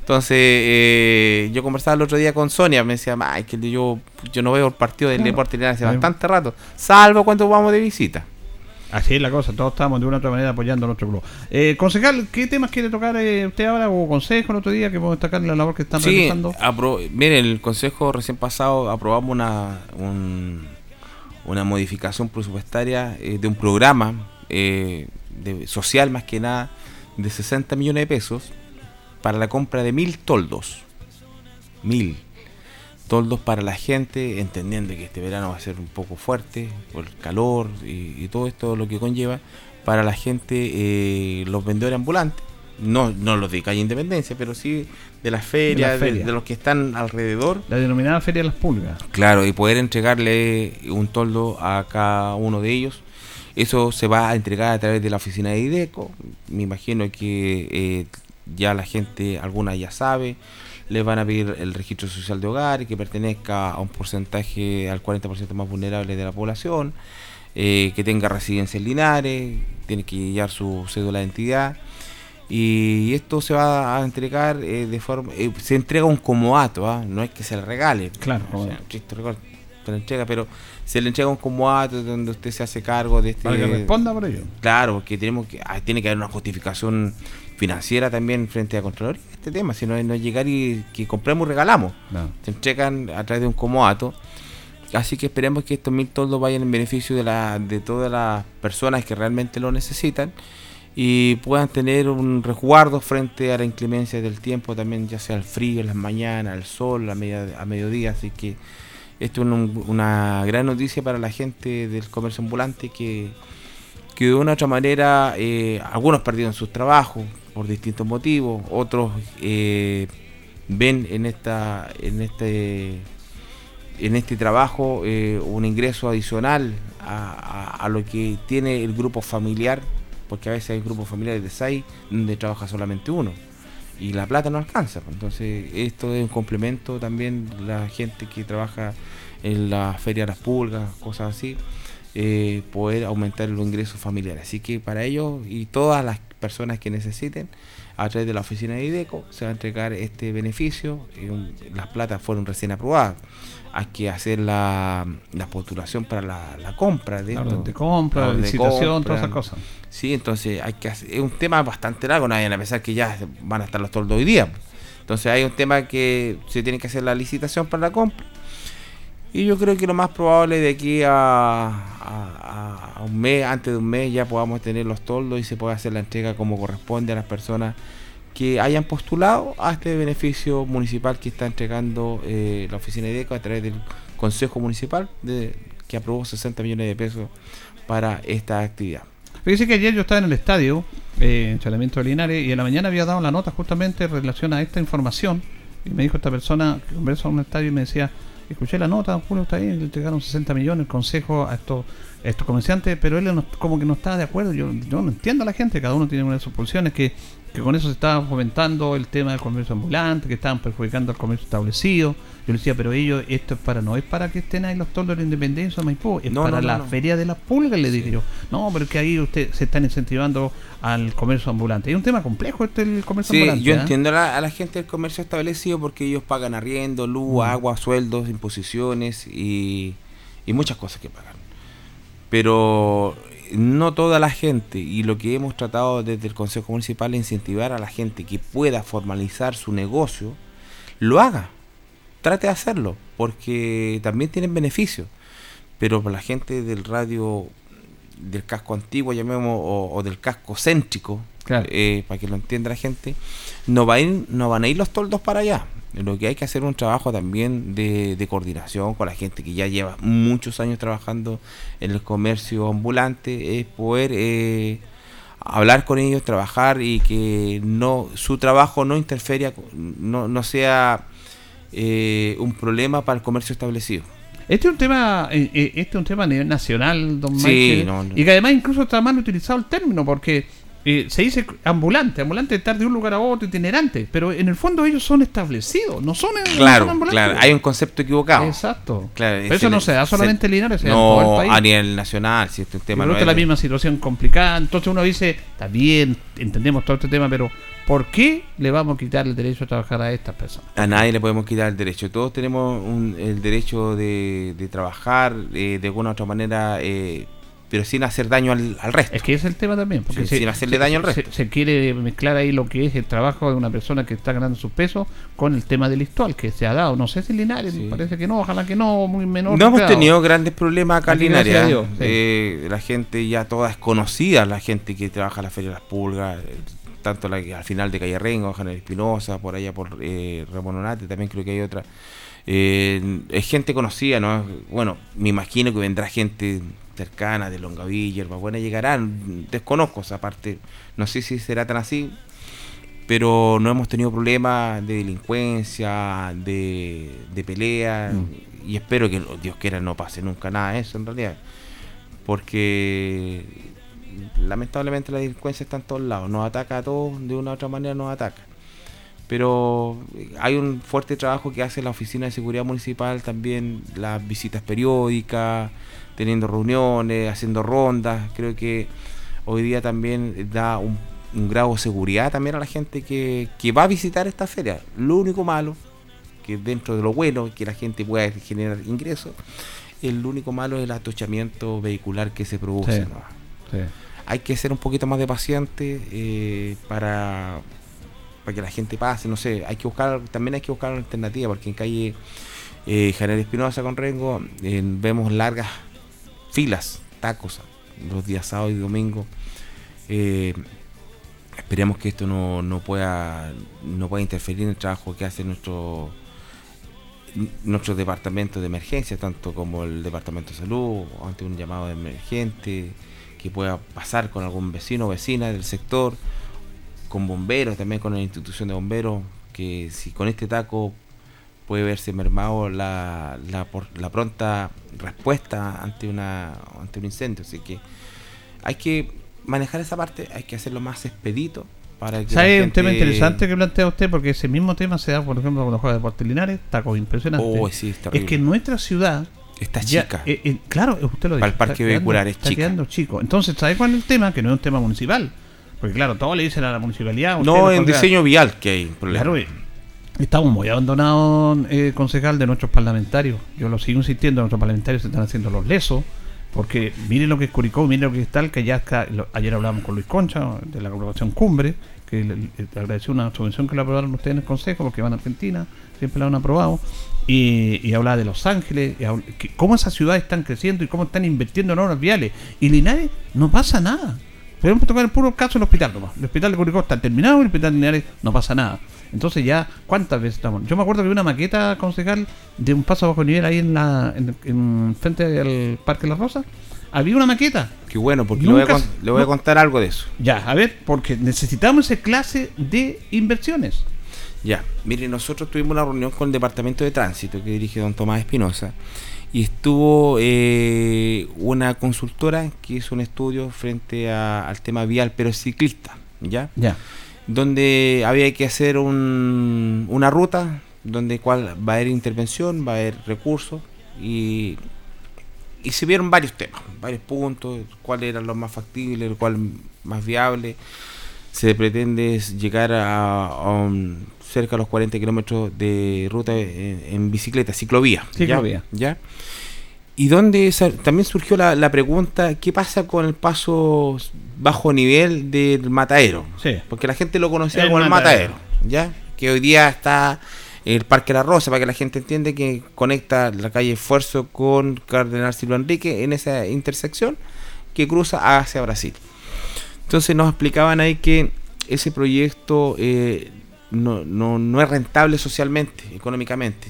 Entonces, eh, yo conversaba el otro día con Sonia, me decía, ay, que yo, yo no veo el partido del Claro. deporte hace bastante rato, salvo cuando vamos de visita. Así es la cosa, todos estamos de una u otra manera apoyando a nuestro club. Eh, concejal, ¿qué temas quiere tocar eh, usted ahora? ¿O consejo el otro día que podemos destacar la labor que están Sí, realizando? mire, el Consejo recién pasado aprobamos una, un- una modificación presupuestaria eh, de un programa eh, de- social más que nada de 60 millones de pesos para la compra de mil toldos. Mil toldos para la gente, entendiendo que este verano va a ser un poco fuerte por el calor y, y todo esto lo que conlleva, para la gente, eh, los vendedores ambulantes, no, no los de calle Independencia, pero sí de las ferias, de, ferias. de los que están alrededor. La denominada Feria de las Pulgas. Claro, y poder entregarle un toldo a cada uno de ellos. Eso se va a entregar a través de la oficina de IDECO. Me imagino que eh, ya la gente, alguna ya sabe, les van a pedir el registro social de hogar y que pertenezca a un porcentaje al 40% más vulnerable de la población, eh, que tenga residencia en Linares, tiene que llevar su cédula de identidad. Y esto se va a entregar eh, de forma. eh, se entrega un comodato, ¿ah? no es que se le regale. Claro, o sea, regalo, se le entrega, pero se le entrega un comodato donde usted se hace cargo de este. Para que responda por ello. Claro, porque tenemos que, ah, tiene que haber una justificación financiera también frente a Contraloría este tema, si no llegar y que compremos y regalamos. No. Se entregan a través de un comodato. Así que esperemos que estos mil toldos vayan en beneficio de, la, de todas las personas que realmente lo necesitan y puedan tener un resguardo frente a la inclemencia del tiempo también, ya sea el frío en las mañanas, el sol a, media- a mediodía. Así que esto es un- una gran noticia para la gente del comercio ambulante que, que de una u otra manera eh, algunos perdieron sus trabajos por distintos motivos, otros eh, ven en esta en este en este trabajo eh, un ingreso adicional a, lo que tiene el grupo familiar, porque a veces hay grupos familiares de 6 donde trabaja solamente uno y la plata no alcanza. pues. Entonces, esto es un complemento también la gente que trabaja en la feria de las pulgas, cosas así, eh, poder aumentar los ingresos familiares. Así que para ellos y todas las personas que necesiten a través de la oficina de IDECO se va a entregar este beneficio. un- las platas fueron recién aprobadas. Hay que hacer la, la postulación para la, la compra de La esto. de compra, La licitación, compra. todas esas cosas. Sí, entonces hay que hacer, es un tema bastante largo, nadie a pensar que ya van a estar los toldos hoy día. Entonces hay un tema que se tiene que hacer la licitación para la compra. Y yo creo que lo más probable de aquí a, un mes, antes de un mes, ya podamos tener los toldos y se pueda hacer la entrega como corresponde a las personas que hayan postulado a este beneficio municipal que está entregando eh, la oficina de IDECO a través del Consejo Municipal que aprobó 60 millones de pesos para esta actividad. Fíjese que ayer yo estaba en el estadio, eh, en Charlamiento de Linares, y en la mañana había dado la nota justamente en relación a esta información. Y me dijo esta persona que conversó en un estadio y me decía: Escuché la nota, Julio está ahí, le entregaron 60 millones el consejo a estos, a estos comerciantes, pero él no- como que no estaba de acuerdo. Yo, yo no entiendo a la gente, cada uno tiene una de sus pulsiones, que, que con eso se estaba fomentando el tema del comercio ambulante, que estaban perjudicando al comercio establecido. Yo le decía, pero ellos, esto es para, no es para que estén ahí los toldos de la independencia de Maipú, es No, para no, no, la feria de las pulgas, le dije yo. No, pero es que ahí usted se están incentivando al comercio ambulante. Es un tema complejo este el comercio Sí, ambulante. yo ¿ah? entiendo a la, a la gente del comercio establecido porque ellos pagan arriendo, luz, Mm. agua, sueldos, imposiciones y, y muchas cosas que pagan. Pero no toda la gente y lo que hemos tratado desde el Consejo Municipal es incentivar a la gente que pueda formalizar su negocio, lo haga. Trate de hacerlo porque también tienen beneficios. Pero para la gente del radio del casco antiguo, llamemos, o, o del casco céntrico, eh, para que lo entienda la gente, no, va a ir- no van a ir los toldos para allá. Lo que hay que hacer es un trabajo también de, de coordinación con la gente que ya lleva muchos años trabajando en el comercio ambulante, es poder eh, hablar con ellos, trabajar y que no su trabajo no interfiera, no, no sea eh, un problema para el comercio establecido. Este es un tema, eh, eh, este es un tema a nivel nacional, don Sí, no, no. y que además incluso está mal utilizado el término, porque eh, se dice ambulante, ambulante es estar de un lugar a otro, itinerante, pero en el fondo ellos son establecidos, no son, no son Claro, ambulantes. claro, hay un concepto equivocado. Exacto. Claro, Pero es eso no se da solamente en Linares, se da en no, todo el país. a nivel nacional, si este tema creo no es la de- misma situación complicada. Entonces uno dice, está bien, entendemos todo este tema, pero ¿por qué le vamos a quitar el derecho a trabajar a estas personas? A nadie le podemos quitar el derecho. Todos tenemos un- el derecho de, de trabajar eh, de alguna u otra manera, eh, pero sin hacer daño al, al resto. Es que ese es el tema también. Porque Sí, se- sin hacerle se- daño al resto. Se, quiere mezclar ahí lo que es el trabajo de una persona que está ganando sus pesos con el tema del actual que se ha dado. No sé si Linares, me parece que no, ojalá que no, muy menor. No hemos tenido grandes problemas acá en Linares. ¿eh? Sí. Eh, la gente ya toda es conocida, la gente que trabaja en la Feria de las Pulgas, tanto la al final de Calle Rengo, General Espinosa, por allá por eh, Ramón Onate, también creo que hay otra. Eh, es gente conocida, ¿no? Bueno, me imagino que vendrá gente cercana de Longavilla, buena llegarán, desconozco esa parte, no sé si será tan así, pero no hemos tenido problemas de delincuencia, de, de pelea, y espero que Dios quiera no pase nunca nada de eso en realidad, porque lamentablemente la delincuencia está en todos lados, nos ataca a todos, de una u otra manera nos ataca. Pero hay un fuerte trabajo que hace la Oficina de Seguridad Municipal, también las visitas periódicas, teniendo reuniones, haciendo rondas. Creo que hoy día también da un, un grado de seguridad también a la gente que, que va a visitar esta feria. Lo único malo, que dentro de lo bueno, que la gente pueda generar ingresos, el único malo es el atochamiento vehicular que se produce. Sí, ¿no? sí. Hay que ser un poquito más de paciente eh, para, para que la gente pase, no sé, hay que buscar, también hay que buscar una alternativa, porque en calle eh, General Espinosa con Rengo vemos largas filas, tacos, los días sábado y domingo. Eh, esperemos que esto no, no pueda no pueda interferir en el trabajo que hace nuestro nuestro departamento de emergencia, tanto como el departamento de salud, ante un llamado de emergente, que pueda pasar con algún vecino o vecina del sector, con bomberos, también con la institución de bomberos, que si con este taco puede verse mermado la, la, por- la pronta respuesta ante una ante un incendio. Así que hay que manejar esa parte, hay que hacerlo más expedito para que ¿Sabe un tema interesante que plantea usted? Porque ese mismo tema se da, por ejemplo, cuando juega Deportes Linares, tacos impresionantes. Oh, sí, es que en nuestra ciudad. Está ya- chica. eh, eh, claro, usted lo dice. Para el parque vehicular es está chica. quedando chico. Entonces, ¿sabe cuál es el tema? Que no es un tema municipal. Porque claro, todo le dicen a la municipalidad. No, en diseño vial que hay problema. Claro, eh, estamos muy abandonados, eh, concejal, de nuestros parlamentarios. Yo lo sigo insistiendo, nuestros parlamentarios se están haciendo los lesos. Porque mire lo que es Curicó, mire lo que es tal, que ya está, lo- ayer hablábamos con Luis Concha de la corporación Cumbre, que le, le agradeció una subvención que le aprobaron ustedes en el Consejo, porque van a Argentina, siempre la han aprobado, y, y hablaba de Los Ángeles, y que cómo esas ciudades están creciendo y cómo están invirtiendo en obras viales. Y Linares no pasa nada. Podemos tocar el puro caso del hospital nomás. El hospital de Curicó está terminado y el hospital de Linares no pasa nada. Entonces ya, ¿cuántas veces estamos? Yo me acuerdo que vi una maqueta concejal de un paso bajo nivel ahí en la en, en frente al Parque La Rosa. Había una maqueta. Qué bueno, porque le voy, a, le voy a contar algo de eso. Ya, a ver, porque necesitamos esa clase de inversiones. Ya, mire, nosotros tuvimos una reunión con el Departamento de Tránsito que dirige don Tomás Espinosa y estuvo eh, una consultora que hizo un estudio frente a- al tema vial, pero ciclista, ¿ya? Ya. Donde había que hacer un- una ruta donde cual va a haber intervención, va a haber recursos y, y se vieron varios temas, varios puntos, cuál era lo más factible, el cual más viable se pretende llegar a, a un- cerca de los 40 kilómetros de ruta en, en bicicleta, ciclovía. Ciclovía. ¿ya? Y donde esa- también surgió la, la pregunta, ¿qué pasa con el paso bajo nivel del matadero? Sí. Porque la gente lo conocía El como el Matadero. matadero, ¿ya? Que hoy día está el Parque La Rosa, para que la gente entienda que conecta la calle Esfuerzo con Cardenal Silva Enrique en esa intersección que cruza hacia Brasil. Entonces nos explicaban ahí que ese proyecto eh, no, no, no es rentable socialmente, económicamente.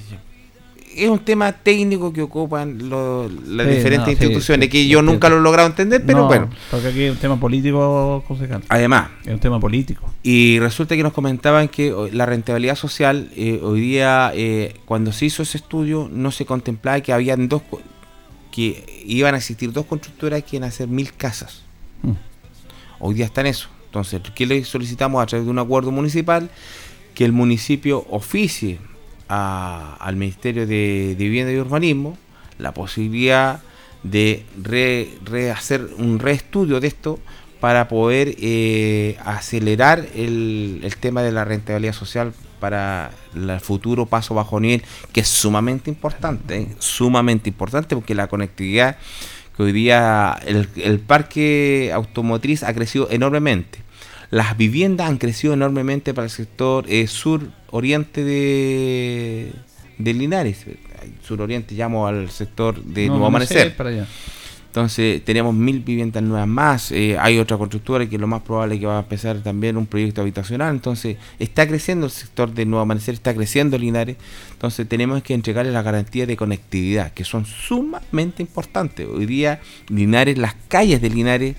Es un tema técnico que ocupan lo- las Sí, diferentes no, instituciones, sí, que yo nunca lo he logrado entender, pero No, bueno. Porque aquí es un tema político, concejal. Además, Es un tema político. y resulta que nos comentaban que la rentabilidad social, eh, hoy día, eh, cuando se hizo ese estudio, no se contemplaba que habían dos, que iban a existir dos constructoras que iban a hacer mil casas. Mm. Hoy día está en eso. Entonces, ¿qué le solicitamos a través de un acuerdo municipal? Que el municipio oficie al Ministerio de, Vivienda y Urbanismo la posibilidad de re- rehacer un reestudio de esto para poder eh, acelerar el, el tema de la rentabilidad social para el futuro paso bajo nivel, que es sumamente importante, ¿eh? sumamente importante porque la conectividad que hoy día el, el parque automotriz ha crecido enormemente. Las viviendas han crecido enormemente para el sector eh, sur-oriente de, de Linares. Sur-oriente llamo al sector de No, Nuevo Amanecer. para allá. Entonces tenemos mil viviendas nuevas más. eh, hay otra constructora que lo más probable es que va a empezar también un proyecto habitacional. Entonces está creciendo el sector de Nuevo Amanecer, está creciendo Linares. Entonces tenemos que entregarles la garantía de conectividad, que son sumamente importantes. Hoy día Linares, las calles de Linares,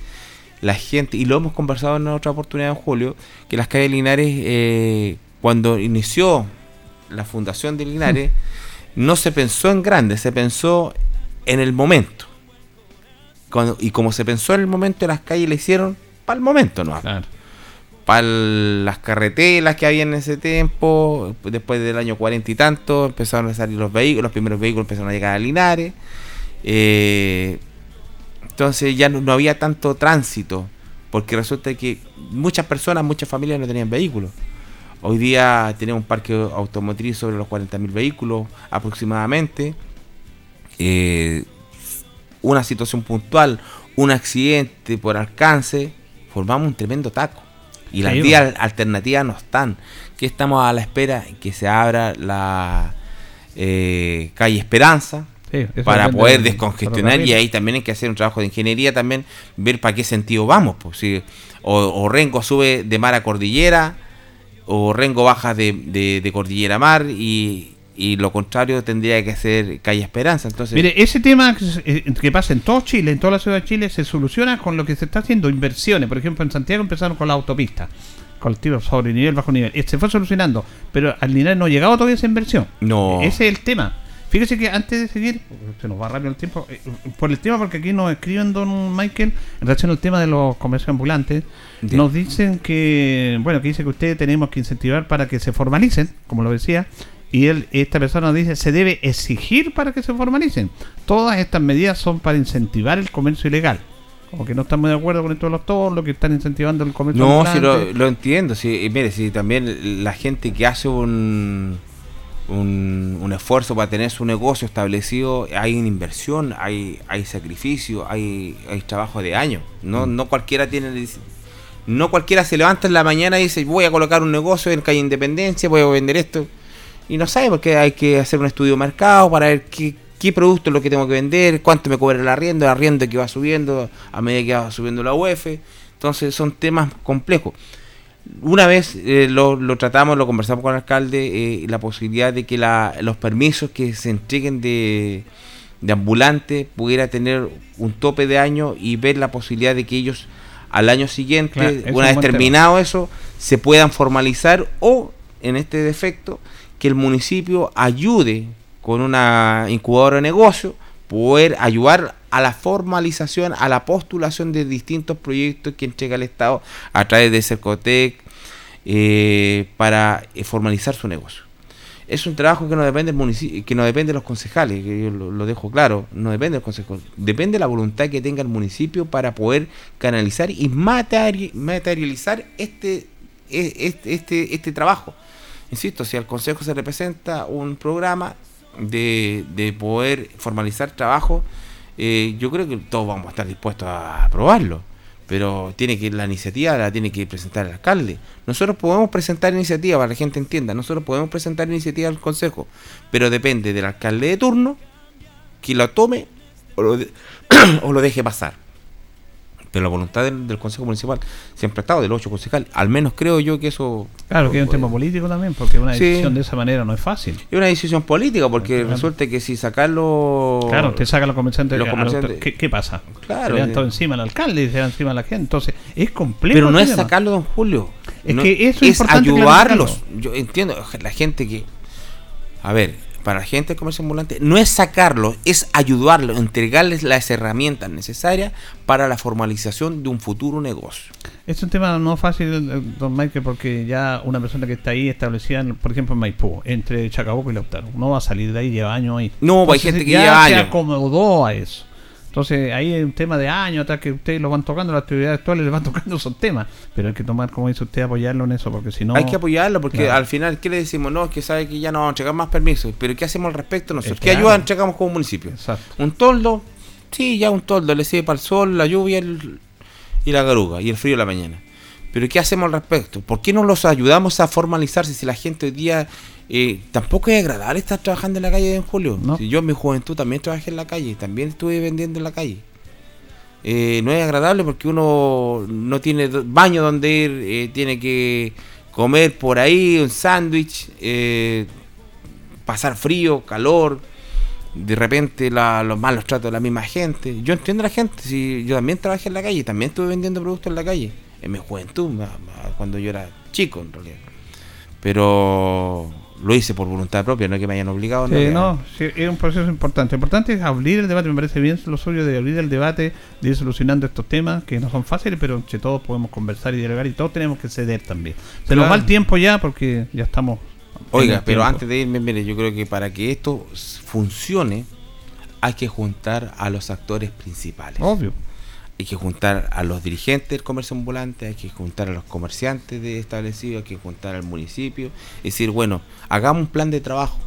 la gente, y lo hemos conversado en otra oportunidad en julio, que las calles Linares, eh, cuando inició la fundación de Linares, no se pensó en grande, se pensó en el momento. Cuando- y como se pensó en el momento, las calles le hicieron para el momento, ¿no? Para las carreteras que había en ese tiempo, después del año cuarenta y tanto, empezaron a salir los vehículos, los primeros vehículos empezaron a llegar a Linares. eh, entonces ya no, no había tanto tránsito, porque resulta que muchas personas, muchas familias no tenían vehículos. Hoy día tenemos un parque automotriz sobre los 40.000 vehículos aproximadamente. Eh, una situación puntual, un accidente por alcance, formamos un tremendo taco. Y las vías alternativas no están. Que estamos a la espera que se abra la eh, calle Esperanza Sí, para poder descongestionar y ahí también hay que hacer un trabajo de ingeniería también, ver para qué sentido vamos. Pues, si, o, o Rengo sube de mar a cordillera, o Rengo baja de, de- de cordillera a mar y, y lo contrario tendría que ser calle Esperanza. Entonces, Mire, ese tema que, eh, que pasa en todo Chile, en toda la ciudad de Chile, se soluciona con lo que se está haciendo, inversiones. Por ejemplo, en Santiago empezaron con la autopista, colectivo sobre nivel, bajo nivel. Se fue solucionando, pero al Linares no ha llegado todavía esa inversión. No. Ese es el tema. Fíjese que antes de seguir, se nos va rápido el tiempo, eh, por el tema, porque aquí nos escriben, don Michael, en relación al tema de los comercios ambulantes, nos dicen que, bueno, que dice que ustedes tenemos que incentivar para que se formalicen, como lo decía, y él, esta persona nos dice, se debe exigir para que se formalicen. Todas estas medidas son para incentivar el comercio ilegal. Como que no están muy de acuerdo con esto de los toros, lo que están incentivando el comercio No, sí ambulante. lo, lo entiendo. Sí, y mire, si también la gente que hace un, un, un esfuerzo para tener su negocio establecido, hay una inversión, hay, hay sacrificio, hay, hay trabajo de años. No, Mm. no cualquiera tiene. No cualquiera se levanta en la mañana y dice voy a colocar un negocio en calle Independencia, voy a vender esto. Y no sabe porque hay que hacer un estudio de mercado para ver qué, qué producto es lo que tengo que vender, cuánto me cobra el arriendo, el arriendo que va subiendo a medida que va subiendo la UEF. Entonces son temas complejos. Una vez eh, lo, lo tratamos, lo conversamos con el alcalde, eh, la posibilidad de que la- los permisos que se entreguen de, de ambulante pudiera tener un tope de año y ver la posibilidad de que ellos al año siguiente, Claro, una vez tema. terminado eso, se puedan formalizar o, en este defecto, que el municipio ayude con una incubadora de negocio, poder ayudar a la formalización, a la postulación de distintos proyectos que entrega el Estado a través de Cercotec eh, para eh, formalizar su negocio. Es un trabajo que no depende del que no depende de los concejales, que yo lo, dejo claro, no depende del consejo, depende de la voluntad que tenga el municipio para poder canalizar y materi- materializar este, e- este, este, este trabajo. Insisto, si al consejo se representa un programa de, de poder formalizar trabajo, eh, yo creo que todos vamos a estar dispuestos a aprobarlo. Pero tiene que la iniciativa la tiene que presentar el alcalde. Nosotros podemos presentar iniciativa para que la gente entienda. Nosotros podemos presentar iniciativa al consejo, pero depende del alcalde de turno que lo tome o o lo deje pasar. Pero la voluntad del, del consejo municipal siempre ha estado del ocho concejal. Al menos creo yo que eso Claro, que hay un tema político también, porque una Sí. decisión de esa manera no es fácil. es una decisión política porque Claro. resulta que si sacarlo Claro, te saca los comerciantes. Los los- comerciantes- ¿qué, qué pasa? Claro, se le dan eh. todo encima al alcalde se dan encima a la gente. Entonces, es complejo. Pero no es tema. sacarlo, don Julio. Es No- que eso es es importante ayudarlos. Yo entiendo, la gente que. A ver, para la gente del comercio ambulante, no es sacarlos, es ayudarlos, entregarles las herramientas necesarias para la formalización de un futuro negocio. Es un tema no fácil, eh, don Michael, porque ya una persona que está ahí establecida, por ejemplo, en Maipú, entre Chacabuco y Lautaro, no va a salir de ahí, lleva años ahí. No, hay gente que ya lleva se años. acomodó a eso. Entonces, ahí hay un tema de años atrás que ustedes lo van tocando, las actividades actuales les van tocando esos temas. Pero hay que tomar, como dice usted, apoyarlo en eso, porque si no. Hay que apoyarlo porque Claro. al final, ¿qué le decimos? No, es que sabe que ya no vamos a entregar más permisos. Pero ¿qué hacemos al respecto nosotros? ¿Qué ayuda entregamos como municipio? ¿Un toldo? Sí, ya un toldo. Le sirve para el sol, la lluvia el- y la garuga y el frío de la mañana. Pero ¿qué hacemos al respecto? ¿Por qué no los ayudamos a formalizarse si la gente hoy día eh, tampoco es agradable estar trabajando en la calle en julio? Si yo en mi juventud también trabajé en la calle, también estuve vendiendo en la calle. Eh, no es agradable porque uno no tiene baño donde ir, eh, tiene que comer por ahí un sándwich, eh, pasar frío, calor, de repente la- los malos tratos de la misma gente. Yo entiendo a la gente, si yo también trabajé en la calle, también estuve vendiendo productos en la calle, en mi juventud, cuando yo era chico en realidad. Pero lo hice por voluntad propia, no es que me hayan obligado. Sí, que- no, sí, es un proceso importante. Lo importante es abrir el debate, me parece bien lo suyo de abrir el debate, de ir solucionando estos temas que no son fáciles, pero entre todos podemos conversar y dialogar y todos tenemos que ceder también. Se nos va el tiempo ya porque ya estamos. Oiga, pero antes de irme, mire, yo creo que para que esto funcione hay que juntar a los actores principales. Obvio. Hay que juntar a los dirigentes del comercio ambulante, hay que juntar a los comerciantes de establecidos, hay que juntar al municipio. Es decir, bueno, hagamos un plan de trabajo.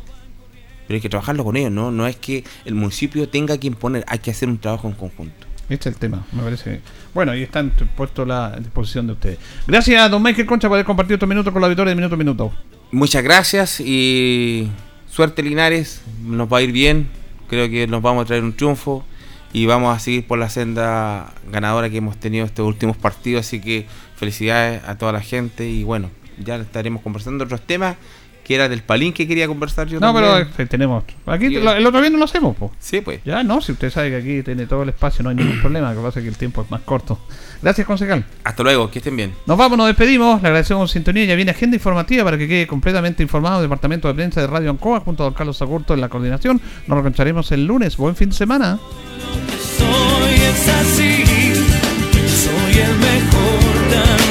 Pero hay que trabajarlo con ellos, ¿no? No es que el municipio tenga que imponer, hay que hacer un trabajo en conjunto. Este es el tema, me parece. Bueno, y está puesto la disposición de ustedes. Gracias, don Michael Concha, por haber compartido estos minutos con la auditoría de Minuto a Minuto. Muchas gracias y suerte Linares, nos va a ir bien, creo que nos vamos a traer un triunfo y vamos a seguir por la senda ganadora que hemos tenido estos últimos partidos, así que felicidades a toda la gente y bueno, ya estaremos conversando otros temas que era del palín que quería conversar yo No, también. pero eh, tenemos. Aquí Y- lo- el otro día no lo hacemos, pues. Sí, pues. Ya, no, si usted sabe que aquí tiene todo el espacio, no hay ningún problema. Lo que pasa es que el tiempo es más corto. Gracias, concejal. Hasta luego, que estén bien. Nos vamos, nos despedimos. Le agradecemos sintonía. Ya viene agenda informativa para que quede completamente informado el Departamento de Prensa de Radio Ancoa junto a don Carlos Agurto en la coordinación. Nos reencontraremos el lunes. Buen fin de semana. Soy es así, soy el mejor.